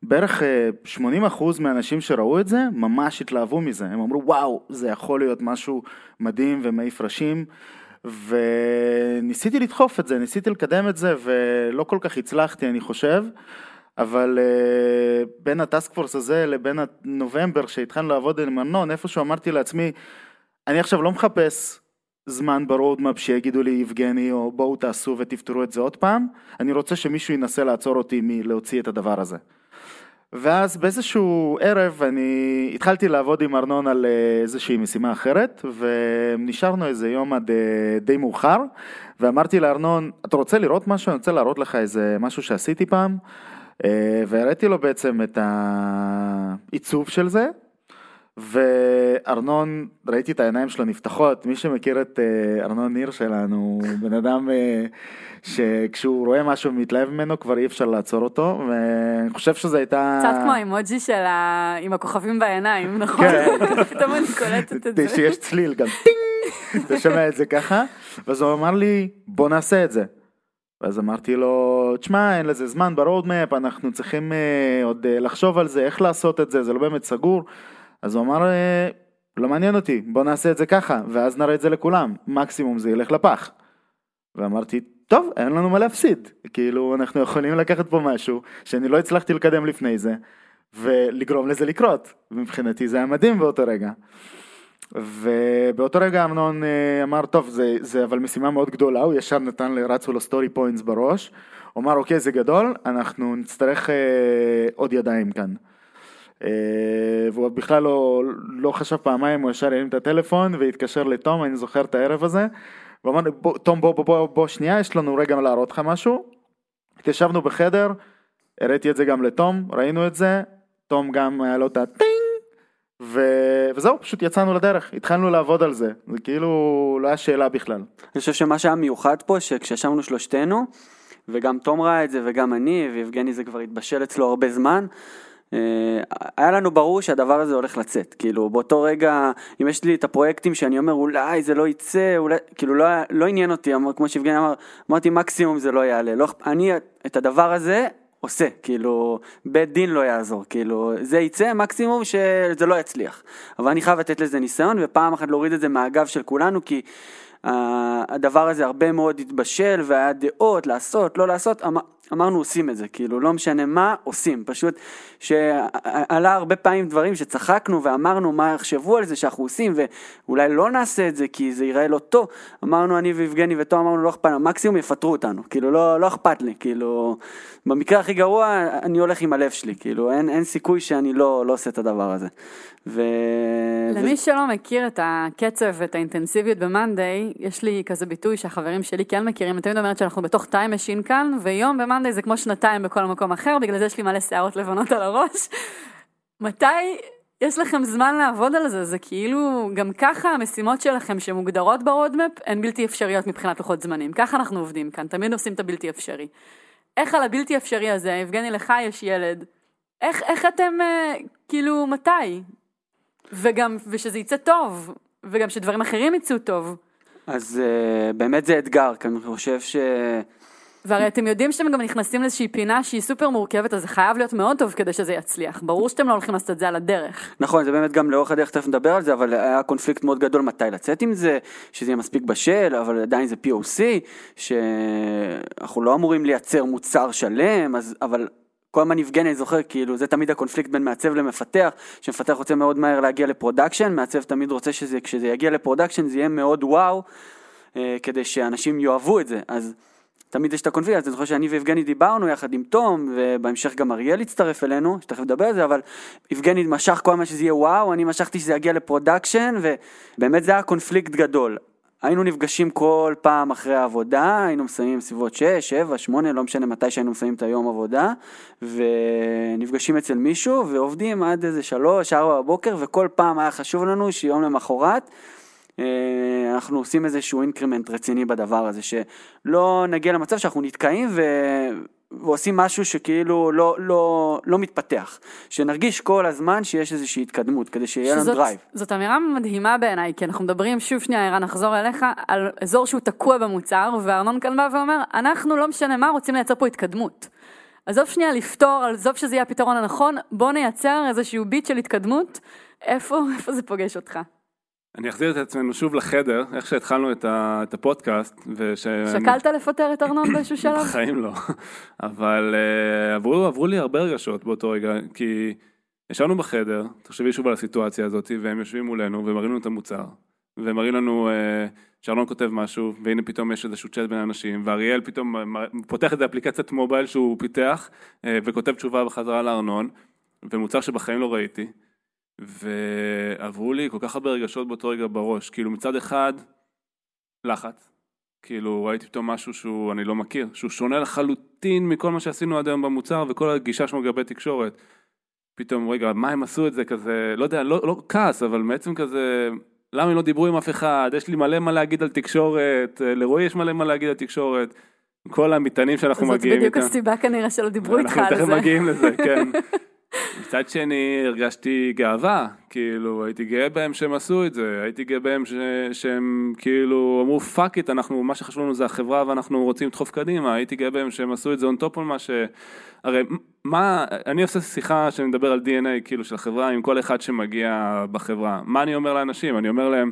בערך 80% מהאנשים שראו את זה ממש התלהבו מזה, הם אמרו וואו זה יכול להיות משהו מדהים ומעיף ראשים וניסיתי לדחוף את זה, ניסיתי לקדם את זה ולא כל כך הצלחתי אני חושב. אבל uh, בין ה task force הזה לבין הנובמבר שהתחלנו לעבוד עם ארנון איפשהו אמרתי לעצמי אני עכשיו לא מחפש זמן ב roadmap שיגידו לי יבגני או בואו תעשו ותפתרו את זה עוד פעם. אני רוצה שמישהו ינסה לעצור אותי מלהוציא את הדבר הזה. ואז באיזשהו ערב אני התחלתי לעבוד עם ארנון על אה, איזושהי משימה אחרת ונשארנו איזה יום עד אה, די מאוחר ואמרתי לארנון אתה רוצה לראות משהו? אני רוצה להראות לך איזה משהו שעשיתי פעם. אה, והראיתי לו בעצם את העיצוב של זה וארנון, ראיתי את העיניים שלו נפתחות, מי שמכיר את ארנון ניר שלנו, הוא בן אדם שכשהוא רואה משהו ומתלהב ממנו כבר אי אפשר לעצור אותו, ואני חושב שזו הייתה... קצת כמו האימוג'י של ה... עם הכוכבים בעיניים, <laughs> נכון? כן. <laughs> פתאום אני קולטת את זה. שיש צליל גם טינג, אתה שומע את זה ככה, ואז הוא אמר לי בוא נעשה את זה. ואז אמרתי לו, תשמע, אין לזה זמן ברודמפ, אנחנו צריכים uh, עוד לחשוב על זה, איך לעשות את זה, זה לא באמת סגור. אז הוא אמר, uh, לא מעניין אותי, בוא נעשה את זה ככה, ואז נראה את זה לכולם, מקסימום זה ילך לפח. ואמרתי, טוב, אין לנו מה להפסיד, כאילו אנחנו יכולים לקחת פה משהו שאני לא הצלחתי לקדם לפני זה, ולגרום לזה לקרות, מבחינתי זה היה מדהים באותו רגע. ובאותו רגע אמנון אה, אמר, טוב, זה, זה אבל משימה מאוד גדולה, הוא ישר נתן, רצו לו story points בראש, הוא אמר, אוקיי, זה גדול, אנחנו נצטרך אה, עוד ידיים כאן. אה, והוא בכלל לא, לא חשב פעמיים, הוא ישר הרים את הטלפון והתקשר לתום, אני זוכר את הערב הזה, ואמר לי, בוא, תום בוא בוא בוא בוא שנייה, יש לנו רגע להראות לך משהו. התיישבנו בחדר, הראיתי את זה גם לתום, ראינו את זה, תום גם היה לו את הטינג, ו... וזהו, פשוט יצאנו לדרך, התחלנו לעבוד על זה, זה כאילו לא היה שאלה בכלל. אני חושב שמה שהיה מיוחד פה, שכשישבנו שלושתנו, וגם תום ראה את זה וגם אני, ויבגני זה כבר התבשל אצלו הרבה זמן, היה לנו ברור שהדבר הזה הולך לצאת, כאילו באותו רגע, אם יש לי את הפרויקטים שאני אומר אולי זה לא יצא, אולי, כאילו לא, לא עניין אותי, אמר, כמו שיבגני אמר, אמרתי מקסימום זה לא יעלה, לא, אני את הדבר הזה עושה, כאילו בית דין לא יעזור, כאילו זה יצא מקסימום שזה לא יצליח, אבל אני חייב לתת לזה ניסיון ופעם אחת להוריד את זה מהגב של כולנו כי הדבר הזה הרבה מאוד התבשל והיה דעות לעשות, לא לעשות, אמ, אמרנו עושים את זה, כאילו לא משנה מה, עושים, פשוט שעלה הרבה פעמים דברים שצחקנו ואמרנו מה יחשבו על זה שאנחנו עושים ואולי לא נעשה את זה כי זה ייראה לא טוב, אמרנו אני ויבגני ותום אמרנו לא אכפת, מקסימום יפטרו אותנו, כאילו לא, לא אכפת לי, כאילו במקרה הכי גרוע אני הולך עם הלב שלי, כאילו אין, אין סיכוי שאני לא, לא עושה את הדבר הזה. ו... למי. שלא מכיר את הקצב ואת האינטנסיביות במאנדיי, יש לי כזה ביטוי שהחברים שלי כן מכירים, אני תמיד אומרת שאנחנו בתוך time machine כאן, ויום במאנדיי זה כמו שנתיים בכל מקום אחר, בגלל זה יש לי מלא שערות לבנות על הראש. <laughs> מתי יש לכם זמן לעבוד על זה? זה כאילו, גם ככה המשימות שלכם שמוגדרות ב roadmap הן בלתי אפשריות מבחינת לוחות זמנים. ככה אנחנו עובדים כאן, תמיד עושים את הבלתי אפשרי. איך על הבלתי אפשרי הזה, יבגני לך יש ילד, איך, איך אתם, אה, כאילו, מתי? וגם, ושזה יצא טוב, וגם שדברים אחרים יצאו טוב. אז uh, באמת זה אתגר, כי אני חושב ש... והרי אתם יודעים שאתם גם נכנסים לאיזושהי פינה שהיא סופר מורכבת, אז זה חייב להיות מאוד טוב כדי שזה יצליח. ברור שאתם לא הולכים לעשות את זה על הדרך. נכון, זה באמת גם לאורך הדרך תכף נדבר על זה, אבל היה קונפליקט מאוד גדול מתי לצאת עם זה, שזה יהיה מספיק בשל, אבל עדיין זה POC, שאנחנו לא אמורים לייצר מוצר שלם, אז, אבל כל הזמן יבגני, אני זוכר, כאילו, זה תמיד הקונפליקט בין מעצב למפתח, שמפתח רוצה מאוד מהר להגיע ל production, מעצב תמיד רוצה שזה, כשזה יגיע ל production זה יהיה מאוד וואו, אה, כדי שאנשים יאהבו את זה. אז תמיד יש את הקונפליקט, אז אני זוכר שאני ויבגני דיברנו יחד עם תום, ובהמשך גם אריאל הצטרף אלינו, שתכף נדבר על זה, אבל יבגני משך כל הזמן שזה יהיה וואו, אני משכתי שזה יגיע ל production, ובאמת זה היה קונפליקט גדול. היינו נפגשים כל פעם אחרי העבודה, היינו מסיימים סביבות 6, 7, 8, לא משנה מתי שהיינו מסיימים את היום עבודה, ונפגשים אצל מישהו, ועובדים עד איזה 3, 4 בבוקר, וכל פעם היה חשוב לנו שיום למחרת, אה, אנחנו עושים איזשהו אינקרמנט רציני בדבר הזה, שלא נגיע למצב שאנחנו נתקעים ו... ועושים משהו שכאילו לא, לא, לא מתפתח, שנרגיש כל הזמן שיש איזושהי התקדמות, כדי שיהיה לנו drive. זאת אמירה מדהימה בעיניי, כי אנחנו מדברים, שוב שנייה ערן, נחזור אליך, על אזור שהוא תקוע במוצר, וארנון כאן בא ואומר, אנחנו לא משנה מה, רוצים לייצר פה התקדמות. עזוב שנייה לפתור, עזוב שזה יהיה הפתרון הנכון, בוא נייצר איזשהו ביט של התקדמות, איפה, איפה זה פוגש אותך? אני אחזיר את עצמנו שוב לחדר, איך שהתחלנו את, ה, את הפודקאסט. וש... שקלת לפטר את ארנון באיזשהו שלב? בחיים לא, אבל uh, עברו, עברו לי הרבה רגשות באותו רגע, כי ישבנו בחדר, תחשבי שוב על הסיטואציה הזאת, והם יושבים מולנו ומראים לנו את המוצר, ומראים לנו uh, שארנון כותב משהו, והנה פתאום יש איזשהו צ'אט בין אנשים, ואריאל פתאום פותח את אפליקציית מובייל שהוא פיתח, uh, וכותב תשובה בחזרה לארנון, ומוצר שבחיים לא ראיתי. ועברו לי כל כך הרבה רגשות באותו רגע בראש, כאילו מצד אחד, לחץ, כאילו ראיתי פתאום משהו שהוא אני לא מכיר, שהוא שונה לחלוטין מכל מה שעשינו עד היום במוצר וכל הגישה שלנו לגבי תקשורת. פתאום רגע, מה הם עשו את זה כזה, לא יודע, לא, לא כעס, אבל בעצם כזה, למה הם לא דיברו עם אף אחד, יש לי מלא מה להגיד על תקשורת, לרועי יש מלא מה להגיד על תקשורת, כל המטענים שאנחנו מגיעים איתם. זאת בדיוק הסיבה כנראה שלא דיברו איתך על זה. אנחנו תכף מגיעים לזה, כן. <laughs> מצד שני הרגשתי גאווה, כאילו הייתי גאה בהם שהם עשו את זה, הייתי גאה בהם ש... שהם כאילו אמרו fuck it, אנחנו, מה שחשוב לנו זה החברה ואנחנו רוצים לדחוף קדימה, הייתי גאה בהם שהם עשו את זה on top על מה ש... הרי מה, אני עושה שיחה שאני מדבר על DNA כאילו של החברה עם כל אחד שמגיע בחברה, מה אני אומר לאנשים? אני אומר להם,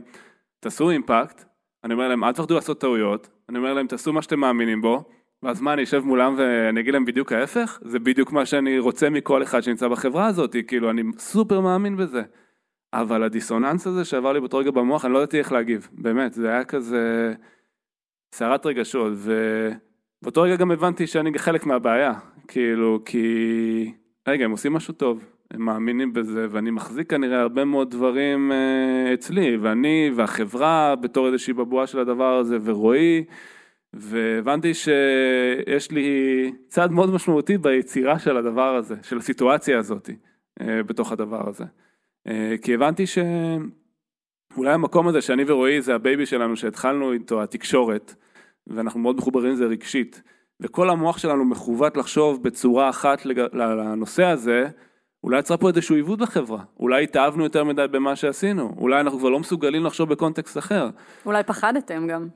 תעשו impact, אני אומר להם אל תפחדו לעשות טעויות, אני אומר להם תעשו מה שאתם מאמינים בו, ואז מה, אני אשב מולם ואני אגיד להם בדיוק ההפך? זה בדיוק מה שאני רוצה מכל אחד שנמצא בחברה הזאת, כאילו, אני סופר מאמין בזה. אבל הדיסוננס הזה שעבר לי באותו רגע במוח, אני לא ידעתי איך להגיב, באמת, זה היה כזה סערת רגשות, ובאותו רגע גם הבנתי שאני חלק מהבעיה, כאילו, כי, רגע, הם עושים משהו טוב, הם מאמינים בזה, ואני מחזיק כנראה הרבה מאוד דברים אה, אצלי, ואני והחברה בתור איזושהי בבואה של הדבר הזה, ורועי, והבנתי שיש לי צד מאוד משמעותי ביצירה של הדבר הזה, של הסיטואציה הזאת אה, בתוך הדבר הזה. אה, כי הבנתי שאולי המקום הזה שאני ורועי זה הבייבי שלנו שהתחלנו איתו, התקשורת, ואנחנו מאוד מחוברים לזה רגשית, וכל המוח שלנו מכוות לחשוב בצורה אחת לנושא הזה, אולי יצרה פה איזשהו עיוות בחברה, אולי התאהבנו יותר מדי במה שעשינו, אולי אנחנו כבר לא מסוגלים לחשוב בקונטקסט אחר. אולי פחדתם גם.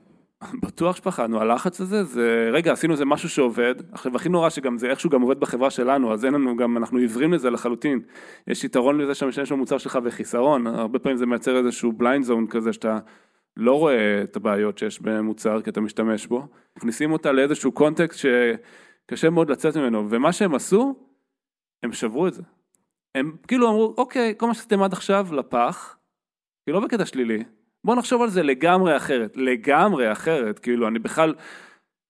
בטוח שפחדנו, הלחץ הזה, זה, רגע, עשינו איזה משהו שעובד, עכשיו הכי נורא שגם זה איכשהו גם עובד בחברה שלנו, אז אין לנו גם, אנחנו עיוורים לזה לחלוטין. יש יתרון לזה שמשתמש במוצר שלך וחיסרון, הרבה פעמים זה מייצר איזשהו blind zone כזה שאתה לא רואה את הבעיות שיש במוצר כי אתה משתמש בו, מכניסים אותה לאיזשהו קונטקסט שקשה מאוד לצאת ממנו, ומה שהם עשו, הם שברו את זה. הם כאילו אמרו, אוקיי, כל מה שעשיתם עד עכשיו לפח, כי לא בקטע שלילי, בוא נחשוב על זה לגמרי אחרת, לגמרי אחרת, כאילו אני בכלל,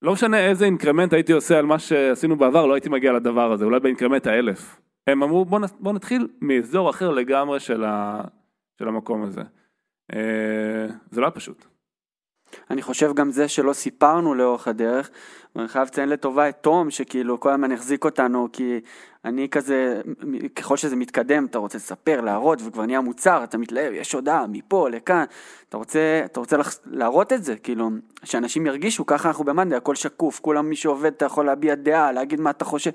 לא משנה איזה increment הייתי עושה על מה שעשינו בעבר, לא הייתי מגיע לדבר הזה, אולי ב increment האלף. הם אמרו בוא, נתחיל מאזור אחר לגמרי של, ה, של המקום הזה. אה, זה לא היה פשוט. אני חושב גם זה שלא סיפרנו לאורך הדרך, ואני חייב לציין לטובה את תום, שכאילו כל הזמן החזיק אותנו, כי אני כזה, ככל שזה מתקדם, אתה רוצה לספר, להראות, וכבר נהיה מוצר, אתה מתלהב, יש הודעה מפה לכאן, אתה רוצה, אתה רוצה להראות את זה, כאילו, שאנשים ירגישו, ככה אנחנו במאנדי, הכל שקוף, כולם מי שעובד, אתה יכול להביע דעה, להגיד מה אתה חושב,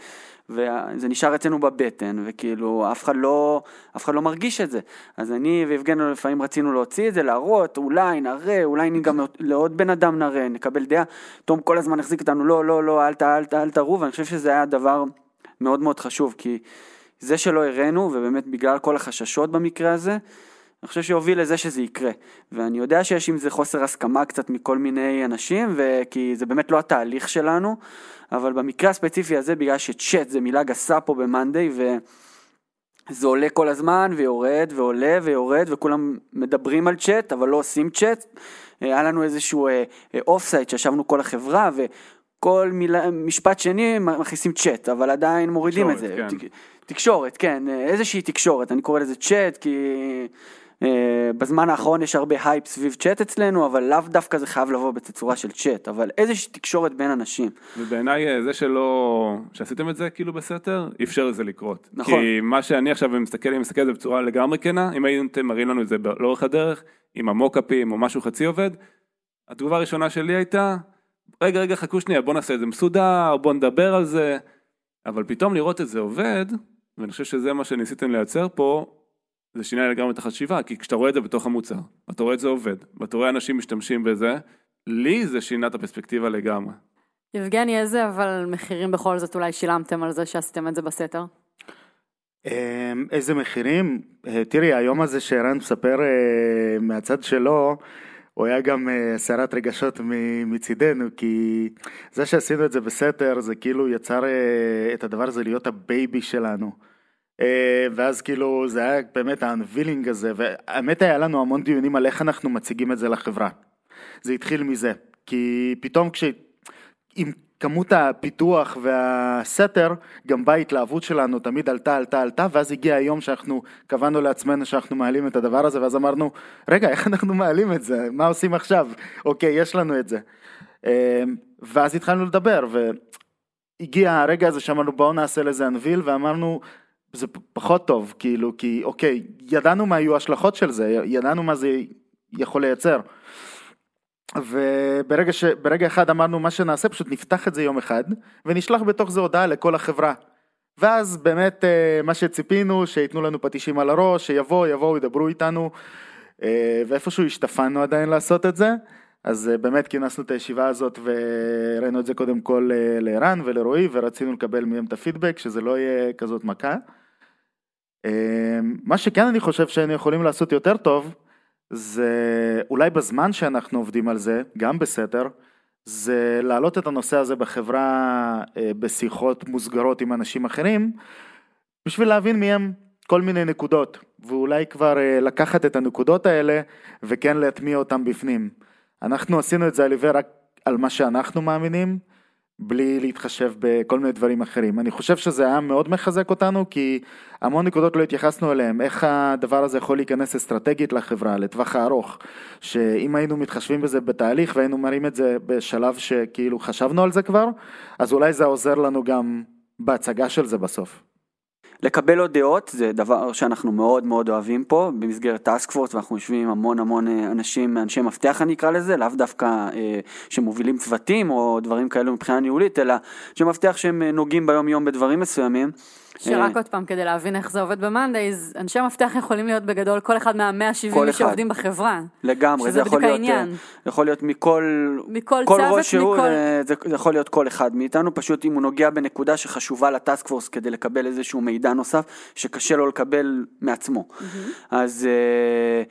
וזה נשאר אצלנו בבטן, וכאילו, אף אחד לא, אף אחד לא מרגיש את זה. אז אני ויבגנו לפעמים רצינו להוציא את זה, להראות, אולי נראה, אולי גם <laughs> לעוד בן אדם נראה, נקבל דעה. תום כל הזמן החזיק אותנו, לא, לא, לא, אל, אל, אל, תראו, ואני חושב שזה היה דבר מאוד מאוד חשוב, כי זה שלא הראינו, ובאמת בגלל כל החששות במקרה הזה, אני חושב שהוביל לזה שזה יקרה. ואני יודע שיש עם זה חוסר הסכמה קצת מכל מיני אנשים, כי זה באמת לא התהליך שלנו, אבל במקרה הספציפי הזה, בגלל שצ'אט זה מילה גסה פה במאנדיי, וזה עולה כל הזמן ויורד ועולה ויורד, וכולם מדברים על צ'אט, אבל לא עושים צ'אט. היה לנו איזשהו offsite שישבנו כל החברה, כל מילה, משפט שני מכניסים צ'אט, אבל עדיין מורידים את זה. כן. תק- תקשורת, כן, איזושהי תקשורת, אני קורא לזה צ'אט, כי אה, בזמן האחרון יש הרבה הייפ סביב צ'אט אצלנו, אבל לאו דווקא זה חייב לבוא בתצורה של צ'אט, אבל איזושהי תקשורת בין אנשים. ובעיניי אה, זה שלא, שעשיתם את זה כאילו בסתר, אפשר לזה לקרות. נכון. כי מה שאני עכשיו מסתכל, אני מסתכל על זה בצורה לגמרי כנה, אם הייתם מראים לנו את זה לאורך הדרך, עם המוקאפים או משהו חצי עובד, התגובה הראשונה שלי הייתה, רגע, רגע, חכו שנייה, בוא נעשה את זה מסודר, בוא נדבר על זה, אבל פתאום לראות את זה עובד, ואני חושב שזה מה שניסיתם לייצר פה, זה שינה לגמרי את החשיבה, כי כשאתה רואה את זה בתוך המוצר, אתה רואה את זה עובד, ואתה רואה אנשים משתמשים בזה, לי זה שינה את הפרספקטיבה לגמרי. יבגני, איזה אבל מחירים בכל זאת אולי שילמתם על זה שעשיתם את זה בסתר? אמ, איזה מחירים? אה, תראי, היום הזה שערן מספר אה, מהצד שלו, הוא היה גם אה, סערת רגשות מצידנו, כי זה שעשינו את זה בסתר, זה כאילו יצר אה, את הדבר הזה להיות הבייבי שלנו. אה, ואז כאילו זה היה באמת ה unveiling הזה, והאמת היה לנו המון דיונים על איך אנחנו מציגים את זה לחברה. זה התחיל מזה, כי פתאום כש... עם כמות הפיתוח והסתר, גם באה ההתלהבות שלנו תמיד עלתה, עלתה, עלתה, ואז הגיע היום שאנחנו קבענו לעצמנו שאנחנו מעלים את הדבר הזה, ואז אמרנו, רגע, איך אנחנו מעלים את זה? מה עושים עכשיו? אוקיי, יש לנו את זה. אה, ואז התחלנו לדבר, והגיע הרגע הזה שאמרנו, בואו נעשה לזה אנביל, ואמרנו, זה פחות טוב, כאילו, כי אוקיי, ידענו מה היו ההשלכות של זה, ידענו מה זה יכול לייצר. וברגע ש... ברגע אחד אמרנו מה שנעשה פשוט נפתח את זה יום אחד ונשלח בתוך זה הודעה לכל החברה. ואז באמת אה, מה שציפינו שייתנו לנו פטישים על הראש שיבואו יבואו ידברו איתנו אה, ואיפשהו השתפנו עדיין לעשות את זה אז אה, באמת כינסנו את הישיבה הזאת וראינו את זה קודם כל לערן ולרועי ורצינו לקבל מהם את הפידבק שזה לא יהיה כזאת מכה. מה שכן אני חושב שהיינו יכולים לעשות יותר טוב זה אולי בזמן שאנחנו עובדים על זה, גם בסתר, זה להעלות את הנושא הזה בחברה אה, בשיחות מוסגרות עם אנשים אחרים, בשביל להבין מהם כל מיני נקודות, ואולי כבר אה, לקחת את הנקודות האלה וכן להטמיע אותם בפנים. אנחנו עשינו את זה על עיוור רק על מה שאנחנו מאמינים, בלי להתחשב בכל מיני דברים אחרים. אני חושב שזה היה מאוד מחזק אותנו, כי המון נקודות לא התייחסנו אליהן, איך הדבר הזה יכול להיכנס אסטרטגית לחברה, לטווח הארוך, שאם היינו מתחשבים בזה בתהליך והיינו מראים את זה בשלב שכאילו חשבנו על זה כבר, אז אולי זה עוזר לנו גם בהצגה של זה בסוף. לקבל עוד דעות זה דבר שאנחנו מאוד מאוד אוהבים פה במסגרת טאסק פורס ואנחנו יושבים עם המון המון אה, אנשים, אנשי מפתח אני אקרא לזה, לאו דווקא אה, שמובילים צוותים או דברים כאלו מבחינה ניהולית, אלא שמפתח שהם אה, נוגעים ביום יום בדברים מסוימים. שרק אה, עוד פעם, כדי להבין איך זה עובד במאנדייז, אנשי מפתח יכולים להיות בגדול כל אחד מה-170 כל מי אחד. שעובדים בחברה. לגמרי, זה יכול להיות, אה, העניין. יכול להיות מכל, מכל כל צוות, ראש שהוא, מכל- אה, זה, זה יכול להיות כל אחד מאיתנו, פשוט אם הוא נוגע בנקודה שחשובה ל task force כדי לקבל איזשהו מידע נוסף שקשה לו לקבל מעצמו. אז, אה,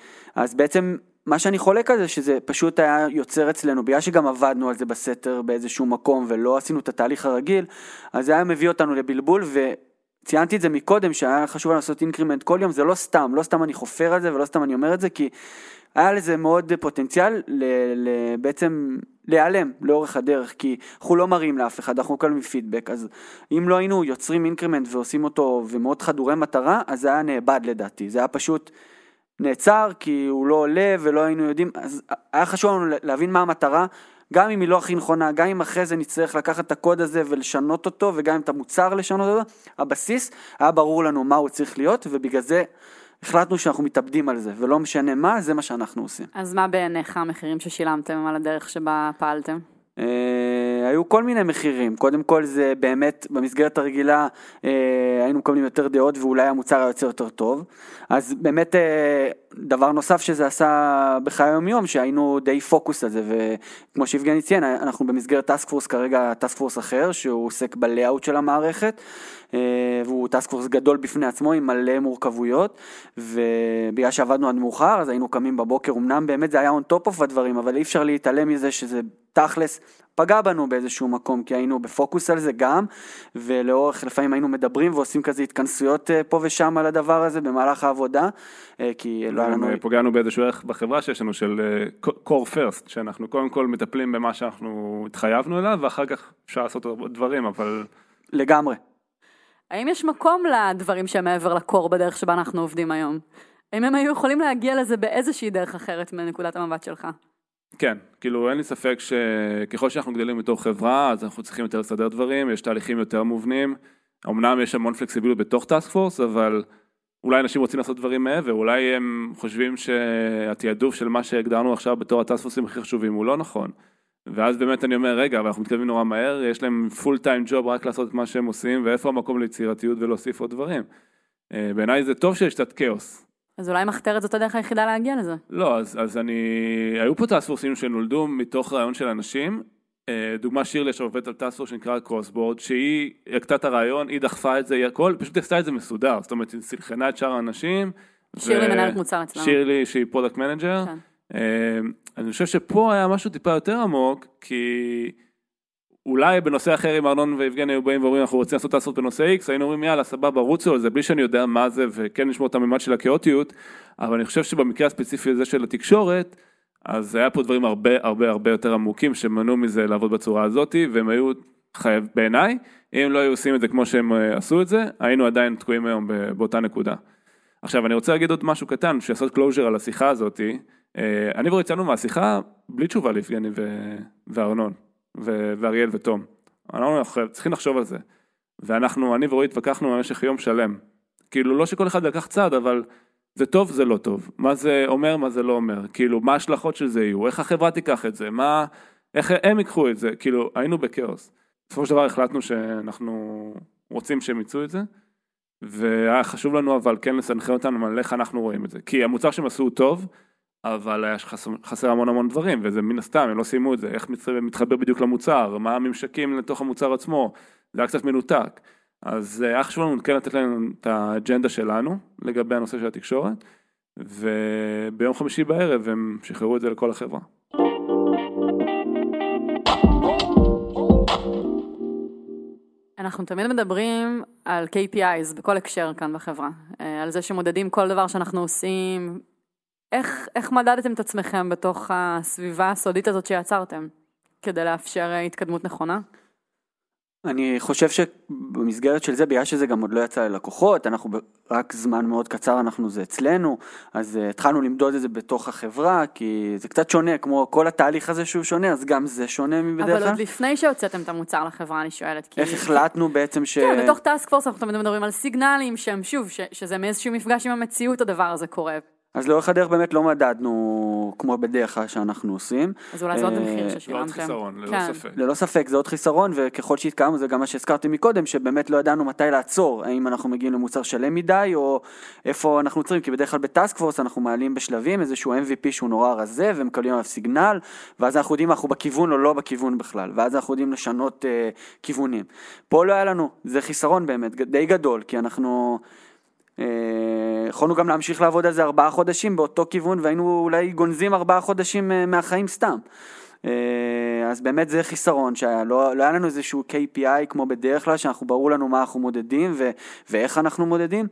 אז בעצם מה שאני חולק על זה שזה פשוט היה יוצר אצלנו, בגלל שגם עבדנו על זה בסתר באיזשהו מקום ולא עשינו את התהליך הרגיל, אז זה היה מביא אותנו לבלבול ו... ציינתי את זה מקודם שהיה חשוב לעשות increment כל יום, זה לא סתם, לא סתם אני חופר על זה ולא סתם אני אומר את זה, כי היה לזה מאוד פוטנציאל ל, ל, בעצם להיעלם לאורך הדרך, כי אנחנו לא מראים לאף אחד, אנחנו מקבלים פידבק, אז אם לא היינו יוצרים increment ועושים אותו ומאוד חדורי מטרה, אז זה היה נאבד לדעתי, זה היה פשוט נעצר כי הוא לא עולה ולא היינו יודעים, אז היה חשוב לנו להבין מה המטרה. גם אם היא לא הכי נכונה, גם אם אחרי זה נצטרך לקחת את הקוד הזה ולשנות אותו, וגם אם את המוצר לשנות אותו, הבסיס היה ברור לנו מה הוא צריך להיות, ובגלל זה החלטנו שאנחנו מתאבדים על זה, ולא משנה מה, זה מה שאנחנו עושים. אז מה בעיניך המחירים ששילמתם על הדרך שבה פעלתם? אה, היו כל מיני מחירים, קודם כל זה באמת במסגרת הרגילה אה, היינו מקבלים יותר דעות ואולי המוצר היה יוצא יותר טוב, אז באמת אה, דבר נוסף שזה עשה בחיי היום יום שהיינו די פוקוס על זה וכמו שיבגני ציין אנחנו במסגרת task force כרגע task force אחר שהוא עוסק ב layout של המערכת אה, והוא טאסק פורס גדול בפני עצמו עם מלא מורכבויות ובגלל שעבדנו עד מאוחר אז היינו קמים בבוקר אמנם באמת זה היה on top of הדברים אבל אי אפשר להתעלם מזה שזה תכלס פגע בנו באיזשהו מקום, כי היינו בפוקוס על זה גם, ולאורך, לפעמים היינו מדברים ועושים כזה התכנסויות אה, פה ושם על הדבר הזה במהלך העבודה, אה, כי לא היה לנו... גם פגענו באיזשהו ערך בחברה שיש לנו של אה, core first, שאנחנו קודם כל מטפלים במה שאנחנו התחייבנו אליו, ואחר כך אפשר לעשות דברים, אבל לגמרי. האם יש מקום לדברים שהם מעבר לקור בדרך שבה אנחנו עובדים היום? האם הם היו יכולים להגיע לזה באיזושהי דרך אחרת מנקודת המבט שלך? כן, כאילו אין לי ספק שככל שאנחנו גדלים בתור חברה, אז אנחנו צריכים יותר לסדר דברים, יש תהליכים יותר מובנים. אמנם יש המון פלקסיביליות בתוך טאסק פורס, אבל אולי אנשים רוצים לעשות דברים מעבר, אולי הם חושבים שהתעדוף של מה שהגדרנו עכשיו בתור הטאסק פורסים הכי חשובים הוא לא נכון. ואז באמת אני אומר, רגע, אבל אנחנו מתקדמים נורא מהר, יש להם full time job רק לעשות את מה שהם עושים, ואיפה המקום ליצירתיות ולהוסיף עוד דברים. אה, בעיניי זה טוב שיש קצת כאוס, אז אולי מחתרת זאת הדרך היחידה להגיע לזה. לא, אז, אז אני... היו פה task force-ים שנולדו מתוך רעיון של אנשים. אה, דוגמה שירלי שעובדת על task force שנקרא crossboard, שהיא הגתה את הרעיון, היא דחפה את זה, היא הכל, פשוט עשתה את זה מסודר. זאת אומרת, היא שכנעה את שאר האנשים. שירלי מנהלת מוצר אצלנו. שירלי שהיא product manager. כן. אה, אני חושב שפה היה משהו טיפה יותר עמוק, כי אולי בנושא אחר אם ארנון ויבגני היו באים ואומרים אנחנו רוצים לעשות לעשות בנושא X, היינו אומרים יאללה סבבה רוצו על זה בלי שאני יודע מה זה וכן לשמור את הממד של הכאוטיות, אבל אני חושב שבמקרה הספציפי הזה של התקשורת, אז היה פה דברים הרבה הרבה הרבה יותר עמוקים שמנעו מזה לעבוד בצורה הזאתי, והם היו חייב בעיניי, אם לא היו עושים את זה כמו שהם אה, עשו את זה, היינו עדיין תקועים היום באותה נקודה. עכשיו אני רוצה להגיד עוד משהו קטן, שיעשה closure על השיחה הזאתי, אה, אני ורועי יצאנו מהשיחה בלי תשובה ליבגני וארנון. ו- ואריאל ותום. אנחנו צריכים לחשוב על זה. ואנחנו, אני ורועי התווכחנו במשך יום שלם. כאילו, לא שכל אחד לקח צד, אבל זה טוב, זה לא טוב. מה זה אומר, מה זה לא אומר. כאילו, מה ההשלכות של זה יהיו, איך החברה תיקח את זה, מה, איך הם ייקחו את זה. כאילו, היינו בכאוס. בסופו של דבר החלטנו שאנחנו רוצים שהם יצאו את זה, והיה חשוב לנו אבל כן לסנכרן אותנו על איך אנחנו רואים את זה. כי המוצר שהם עשו הוא טוב, אבל היה חסר, המון המון דברים, וזה מן הסתם, הם לא סיימו את זה, איך מתחבר בדיוק למוצר, מה הממשקים לתוך המוצר עצמו, זה היה קצת מנותק. אז אה, היה חשוב לנו כן לתת להם את האג'נדה שלנו לגבי הנושא של התקשורת, וביום חמישי בערב הם שחררו את זה לכל החברה. אנחנו תמיד מדברים על KPIs בכל הקשר כאן בחברה, אה, על זה שמודדים כל דבר שאנחנו עושים. איך, איך מדדתם את עצמכם בתוך הסביבה הסודית הזאת שיצרתם, כדי לאפשר אה, התקדמות נכונה? אני חושב שבמסגרת של זה, בגלל שזה גם עוד לא יצא ללקוחות, אנחנו רק זמן מאוד קצר אנחנו זה אצלנו, אז uh, התחלנו למדוד את זה בתוך החברה, כי זה קצת שונה, כמו כל התהליך הזה שהוא שונה, אז גם זה שונה מבדרך אבל כלל. עוד לפני שהוצאתם את המוצר לחברה, אני שואלת. כי... איך החלטנו בעצם ש... כן, בתוך טאסק פורס אנחנו תמיד מדברים על סיגנלים שהם שוב, ש, שזה מאיזשהו מפגש עם המציאות הדבר הזה קורה. אז לאורך הדרך באמת לא מדדנו כמו בדרך כלל שאנחנו עושים. אז אולי זה עוד אה, מחיר זה עוד ששילמתם. חיסרון, ללא כן. ספק. ללא ספק זה עוד חיסרון וככל שהתקדמנו זה גם מה שהזכרתי מקודם שבאמת לא ידענו מתי לעצור האם אנחנו מגיעים למוצר שלם מדי או איפה אנחנו עוצרים כי בדרך כלל בטאסק פורס אנחנו מעלים בשלבים איזשהו MVP שהוא נורא רזה ומקבלים עליו סיגנל ואז אנחנו יודעים אם אנחנו בכיוון או לא בכיוון בכלל ואז אנחנו יודעים לשנות uh, כיוונים. פה לא היה לנו זה חיסרון באמת די גדול כי אנחנו אה, יכולנו גם להמשיך לעבוד על זה ארבעה חודשים באותו כיוון והיינו אולי גונזים ארבעה חודשים אה, מהחיים סתם. אה, אז באמת זה חיסרון שהיה, לא, לא היה לנו איזשהו KPI כמו בדרך כלל שאנחנו ברור לנו מה אנחנו מודדים ו, ואיך אנחנו מודדים.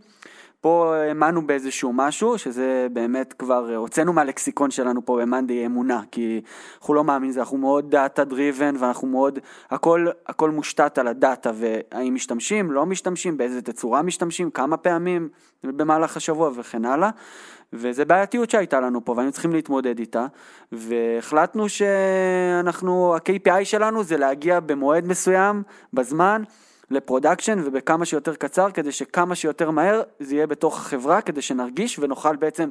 פה האמנו באיזשהו משהו, שזה באמת כבר, אה, הוצאנו מהלקסיקון שלנו פה במאנדי אמונה, כי אנחנו לא מאמינים לזה, אנחנו מאוד data driven ואנחנו מאוד, הכל, הכל מושתת על הדאטה, והאם משתמשים, לא משתמשים, באיזה תצורה משתמשים, כמה פעמים במהלך השבוע וכן הלאה. וזה בעייתיות שהייתה לנו פה והיינו צריכים להתמודד איתה והחלטנו שאנחנו, ה-KPI שלנו זה להגיע במועד מסוים, בזמן, ל production ובכמה שיותר קצר כדי שכמה שיותר מהר זה יהיה בתוך החברה כדי שנרגיש ונוכל בעצם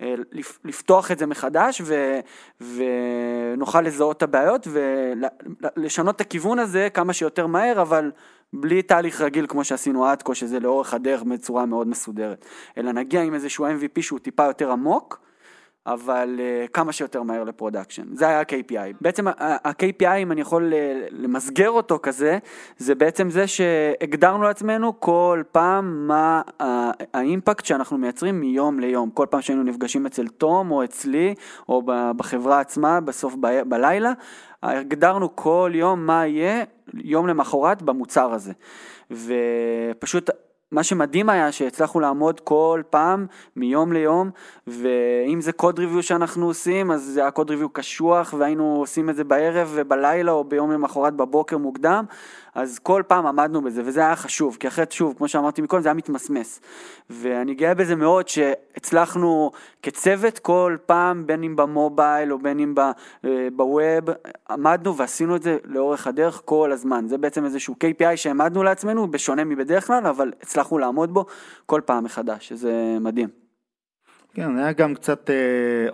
אה, לפ- לפתוח את זה מחדש ו, ונוכל לזהות את הבעיות ולשנות את הכיוון הזה כמה שיותר מהר אבל בלי תהליך רגיל כמו שעשינו עד כה שזה לאורך הדרך בצורה מאוד מסודרת. אלא נגיע עם איזשהו MVP שהוא טיפה יותר עמוק אבל uh, כמה שיותר מהר ל production. זה היה ה-KPI. בעצם ה-KPI, אם אני יכול uh, למסגר אותו כזה, זה בעצם זה שהגדרנו לעצמנו כל פעם מה האימפקט שאנחנו מייצרים מיום ליום. כל פעם שהיינו נפגשים אצל תום או אצלי, או בחברה עצמה בסוף ב- בלילה, הגדרנו כל יום מה יהיה יום למחרת במוצר הזה. ופשוט מה שמדהים היה שהצלחנו לעמוד כל פעם מיום ליום ואם זה קוד ריוויו שאנחנו עושים אז זה היה קוד ריוויו קשוח והיינו עושים את זה בערב ובלילה או ביום למחרת בבוקר מוקדם אז כל פעם עמדנו בזה וזה היה חשוב כי אחרת שוב כמו שאמרתי מקודם זה היה מתמסמס. ואני גאה בזה מאוד שהצלחנו כצוות כל פעם בין אם ב mobile או בין אם אה, ב web עמדנו ועשינו את זה לאורך הדרך כל הזמן. זה בעצם איזשהו KPI שהעמדנו לעצמנו בשונה מבדרך כלל אבל הצלחנו לעמוד בו כל פעם מחדש שזה מדהים. כן, היה גם קצת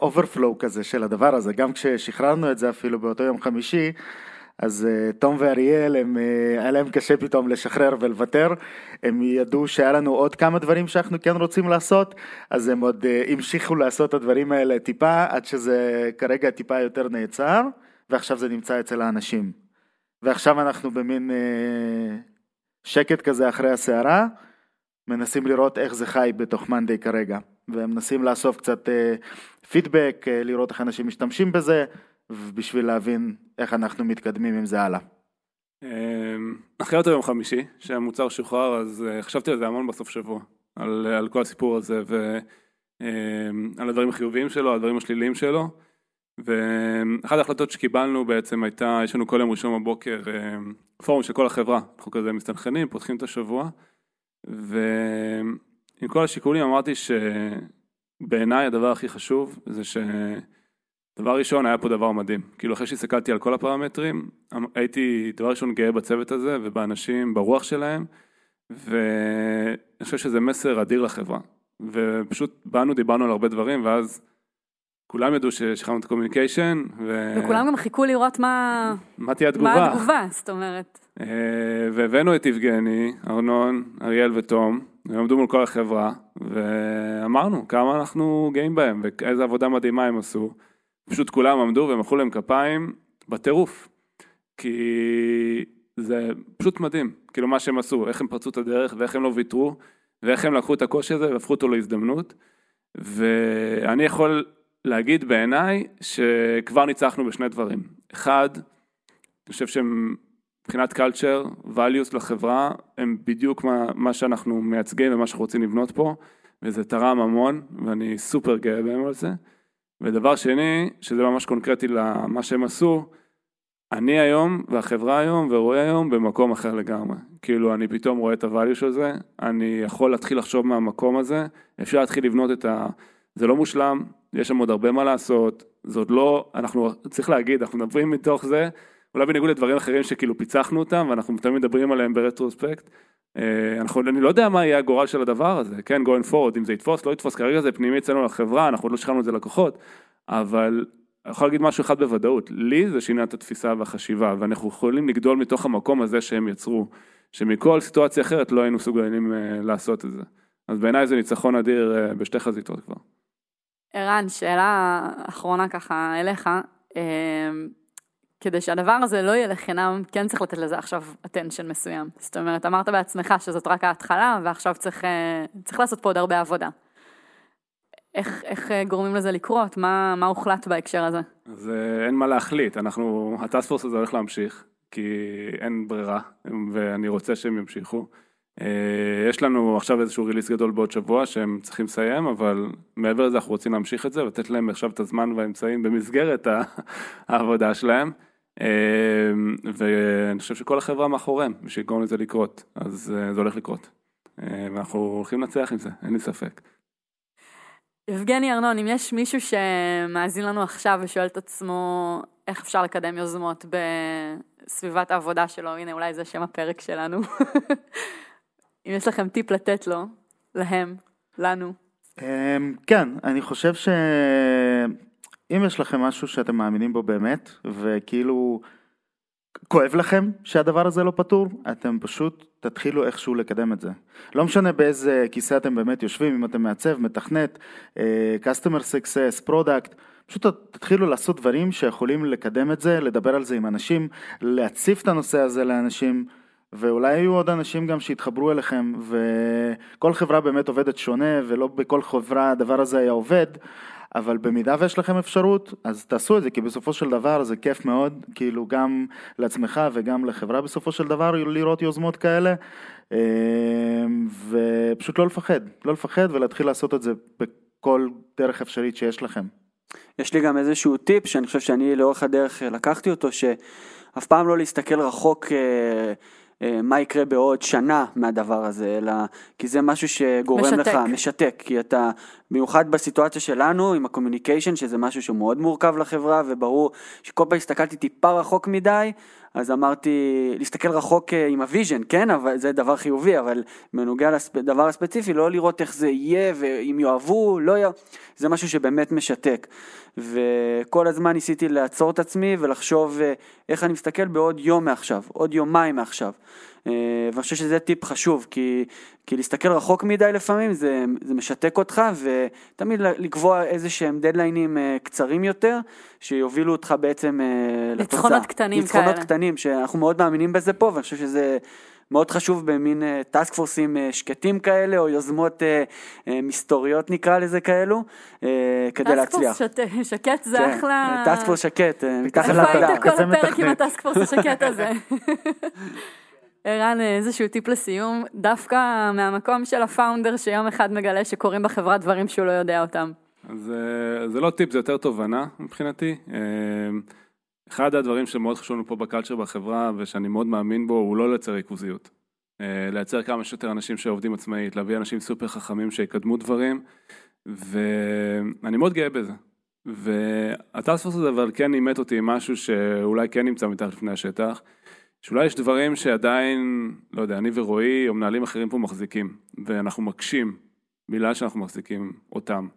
overflow uh, כזה של הדבר הזה, גם כששחררנו את זה אפילו באותו יום חמישי, אז uh, תום ואריאל, הם, uh, היה להם קשה פתאום לשחרר ולוותר, הם ידעו שהיה לנו עוד כמה דברים שאנחנו כן רוצים לעשות, אז הם עוד uh, המשיכו לעשות את הדברים האלה טיפה, עד שזה כרגע טיפה יותר נעצר, ועכשיו זה נמצא אצל האנשים. ועכשיו אנחנו במין שקט כזה אחרי הסערה, מנסים לראות איך זה חי בתוך מאנדיי כרגע, ומנסים לאסוף קצת פידבק, לראות איך אנשים משתמשים בזה, בשביל להבין איך אנחנו מתקדמים עם זה הלאה. אמ, אחרי אותו יום חמישי, שהמוצר שוחרר, אז אה, חשבתי על זה המון בסוף שבוע, על, על כל הסיפור הזה, ועל אמ, הדברים החיוביים שלו, על הדברים השליליים שלו, ואחת ההחלטות שקיבלנו בעצם הייתה, יש לנו כל יום ראשון בבוקר אמ, פורום של כל החברה, אנחנו כזה מסתנכרנים, פותחים את השבוע, ועם כל השיקולים אמרתי שבעיניי הדבר הכי חשוב זה ש... דבר ראשון, היה פה דבר מדהים. כאילו, אחרי שהסתכלתי על כל הפרמטרים, אמ, הייתי, דבר ראשון, גאה בצוות הזה ובאנשים, ברוח שלהם, ואני חושב שזה מסר אדיר לחברה. ופשוט באנו, דיברנו על הרבה דברים, ואז כולם ידעו ששחררנו את ה communication, ו... וכולם גם חיכו לראות מה... מה תהיה התגובה. מה התגובה, זאת אומרת. אה, והבאנו את יבגני, ארנון, אריאל ותום, הם עמדו מול כל החברה, ואמרנו כמה אנחנו גאים בהם, ואיזה עבודה מדהימה הם עשו. פשוט כולם עמדו ומחאו להם כפיים בטירוף. כי זה פשוט מדהים, כאילו מה שהם עשו, איך הם פרצו את הדרך ואיך הם לא ויתרו, ואיך הם לקחו את הקושי הזה והפכו אותו להזדמנות. ואני יכול להגיד בעיניי שכבר ניצחנו בשני דברים. אחד, אני חושב שהם מבחינת culture, values לחברה, הם בדיוק מה, מה שאנחנו מייצגים ומה שאנחנו רוצים לבנות פה, וזה תרם המון, ואני סופר גאה בהם על זה. ודבר שני, שזה ממש קונקרטי למה שהם עשו, אני היום והחברה היום ורואה היום במקום אחר לגמרי. כאילו אני פתאום רואה את הvalue של זה, אני יכול להתחיל לחשוב מהמקום הזה, אפשר להתחיל לבנות את ה... זה לא מושלם, יש שם עוד הרבה מה לעשות, זה עוד לא, אנחנו, צריך להגיד, אנחנו מדברים מתוך זה, אולי בניגוד לדברים אחרים שכאילו פיצחנו אותם ואנחנו תמיד מדברים עליהם ברטרוספקט, אנחנו, אני לא יודע מה יהיה הגורל של הדבר הזה, כן, going forward, אם זה יתפוס, לא יתפוס, כרגע זה פנימי אצלנו לחברה, אנחנו עוד לא שחררנו את זה לקוחות, אבל אני יכול להגיד משהו אחד בוודאות, לי זה שינה את התפיסה והחשיבה, ואנחנו יכולים לגדול מתוך המקום הזה שהם יצרו, שמכל סיטואציה אחרת לא היינו מסוגלים uh, לעשות את זה. אז בעיניי זה ניצחון אדיר uh, בשתי חזיתות כבר. ערן, שאלה אחרונה ככה אליך, כדי שהדבר הזה לא יהיה לחינם, כן צריך לתת לזה עכשיו attention מסוים. זאת אומרת, אמרת בעצמך שזאת רק ההתחלה, ועכשיו צריך, אה, צריך לעשות פה עוד הרבה עבודה. איך, איך אה, גורמים לזה לקרות? מה, מה הוחלט בהקשר הזה? אז אה, אין מה להחליט, אנחנו, הטאספורס הזה הולך להמשיך, כי אין ברירה, ואני רוצה שהם ימשיכו. יש לנו עכשיו איזשהו ריליס גדול בעוד שבוע שהם צריכים לסיים, אבל מעבר לזה אנחנו רוצים להמשיך את זה ולתת להם עכשיו את הזמן והאמצעים במסגרת <laughs> העבודה שלהם. אמ, ואני חושב שכל החברה מאחוריהם בשביל לגרום לזה לקרות, אז אה, זה הולך לקרות. אה, ואנחנו הולכים לנצח עם זה, אין לי ספק. יבגני ארנון, אם יש מישהו שמאזין לנו עכשיו ושואל את עצמו איך אפשר לקדם יוזמות בסביבת העבודה שלו, הנה אולי זה שם הפרק שלנו. <laughs> אם יש לכם טיפ לתת לו, להם, לנו. אמ, כן, אני חושב ש... אם יש לכם משהו שאתם מאמינים בו באמת, וכאילו כואב לכם שהדבר הזה לא פתור, אתם פשוט תתחילו איכשהו לקדם את זה. לא משנה באיזה כיסא אתם באמת יושבים, אם אתם מעצב, מתכנת, אה, customer success, product, פשוט תתחילו לעשות דברים שיכולים לקדם את זה, לדבר על זה עם אנשים, להציף את הנושא הזה לאנשים, ואולי יהיו עוד אנשים גם שיתחברו אליכם, וכל חברה באמת עובדת שונה, ולא בכל חברה הדבר הזה היה עובד. אבל במידה ויש לכם אפשרות, אז תעשו את זה, כי בסופו של דבר זה כיף מאוד, כאילו גם לעצמך וגם לחברה בסופו של דבר לראות יוזמות כאלה, אה, ופשוט לא לפחד, לא לפחד ולהתחיל לעשות את זה בכל דרך אפשרית שיש לכם. יש לי גם איזשהו טיפ שאני חושב שאני לאורך הדרך לקחתי אותו, שאף פעם לא להסתכל רחוק אה, מה יקרה בעוד שנה מהדבר הזה, אלא כי זה משהו שגורם משתק. לך, משתק, כי אתה, במיוחד בסיטואציה שלנו עם ה communication, שזה משהו שהוא מאוד מורכב לחברה, וברור שכל פעם הסתכלתי טיפה רחוק מדי, אז אמרתי, להסתכל רחוק אה, עם ה vision, כן, אבל זה דבר חיובי, אבל בנוגע לדבר הספציפי, לא לראות איך זה יהיה, ואם יאהבו, לא יאהבו, זה משהו שבאמת משתק. וכל הזמן ניסיתי לעצור את עצמי ולחשוב אה, איך אני מסתכל בעוד יום מעכשיו, עוד יומיים מעכשיו. אה, ואני חושב שזה טיפ חשוב, כי, כי להסתכל רחוק מדי לפעמים זה, זה משתק אותך, ותמיד לקבוע איזה שהם deadline-ים אה, קצרים יותר, שיובילו אותך בעצם לתוצאה. ניצחונות קטנים ניצחונות כאלה. קטנים, שאנחנו מאוד מאמינים בזה פה, ואני חושב שזה מאוד חשוב במין task force-ים שקטים כאלה, או יוזמות אה, אה, מסתוריות נקרא לזה כאלו, אה, כדי להצליח. טסק פורס שקט זה כן, אחלה... task force שקט, אה, מתחת. היית כל הפרק עם. ה task force השקט הזה? <laughs> ערן, איזשהו טיפ לסיום, דווקא מהמקום של ה founder שיום אחד מגלה שקורים בחברה דברים שהוא לא יודע אותם. אז אה, זה לא טיפ, זה יותר תובנה מבחינתי. אחד הדברים שמאוד חשוב לנו פה בקלצ'ר בחברה ושאני מאוד מאמין בו הוא לא לייצר ריכוזיות. אה, לייצר כמה שיותר אנשים שעובדים עצמאית, להביא אנשים סופר חכמים שיקדמו דברים ואני מאוד גאה בזה. והטספוס הזה אבל כן אימת אותי עם משהו שאולי כן נמצא מתחת לפני השטח. שאולי יש דברים שעדיין, לא יודע, אני ורועי או מנהלים אחרים פה מחזיקים ואנחנו מקשים בגלל שאנחנו מחזיקים אותם.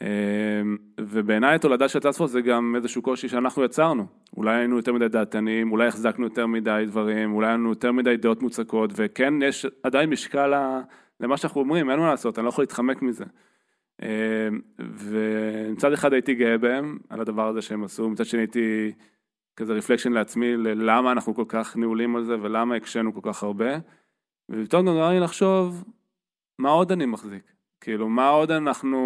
אמ, ובעיניי התולדה של טספורס זה גם איזשהו קושי שאנחנו יצרנו. אולי היינו יותר מדי דעתנים, אולי החזקנו יותר מדי דברים, אולי היינו יותר מדי דעות מוצקות, וכן יש עדיין משקל למה שאנחנו אומרים, אין מה לעשות, אני לא יכול להתחמק מזה. אמ, ומצד אחד הייתי גאה בהם, על הדבר הזה שהם עשו, מצד שני הייתי כזה רפלקשן לעצמי, ללמה אנחנו כל כך נעולים על זה ולמה הקשינו כל כך הרבה. ופתאום גם נראה לי לחשוב, מה עוד אני מחזיק? כאילו, מה עוד אנחנו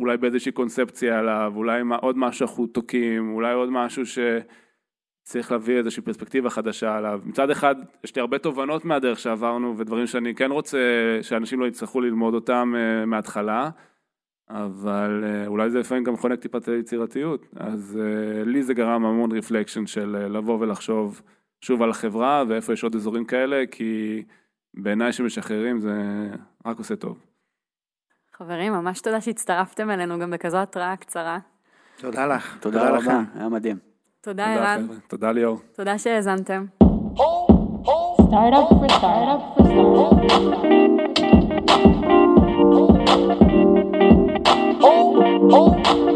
אולי באיזושהי קונספציה עליו, אולי עוד משהו אנחנו תוקעים, אולי עוד משהו שצריך להביא איזושהי פרספקטיבה חדשה עליו. מצד אחד, יש לי הרבה תובנות מהדרך שעברנו, ודברים שאני כן רוצה שאנשים לא יצטרכו ללמוד אותם uh, מההתחלה, אבל uh, אולי זה לפעמים גם חונק טיפה את היצירתיות. אז uh, לי זה גרם המון רפלקשן של לבוא ולחשוב שוב על החברה ואיפה יש עוד אזורים כאלה, כי בעיניי שמשחררים זה רק עושה טוב. חברים, ממש תודה שהצטרפתם אלינו גם בכזו התראה קצרה. תודה לך. תודה, תודה לך. רבה, היה מדהים. תודה, ערן. תודה תודה ליאור. תודה שהאזנתם. Start. Oh, oh.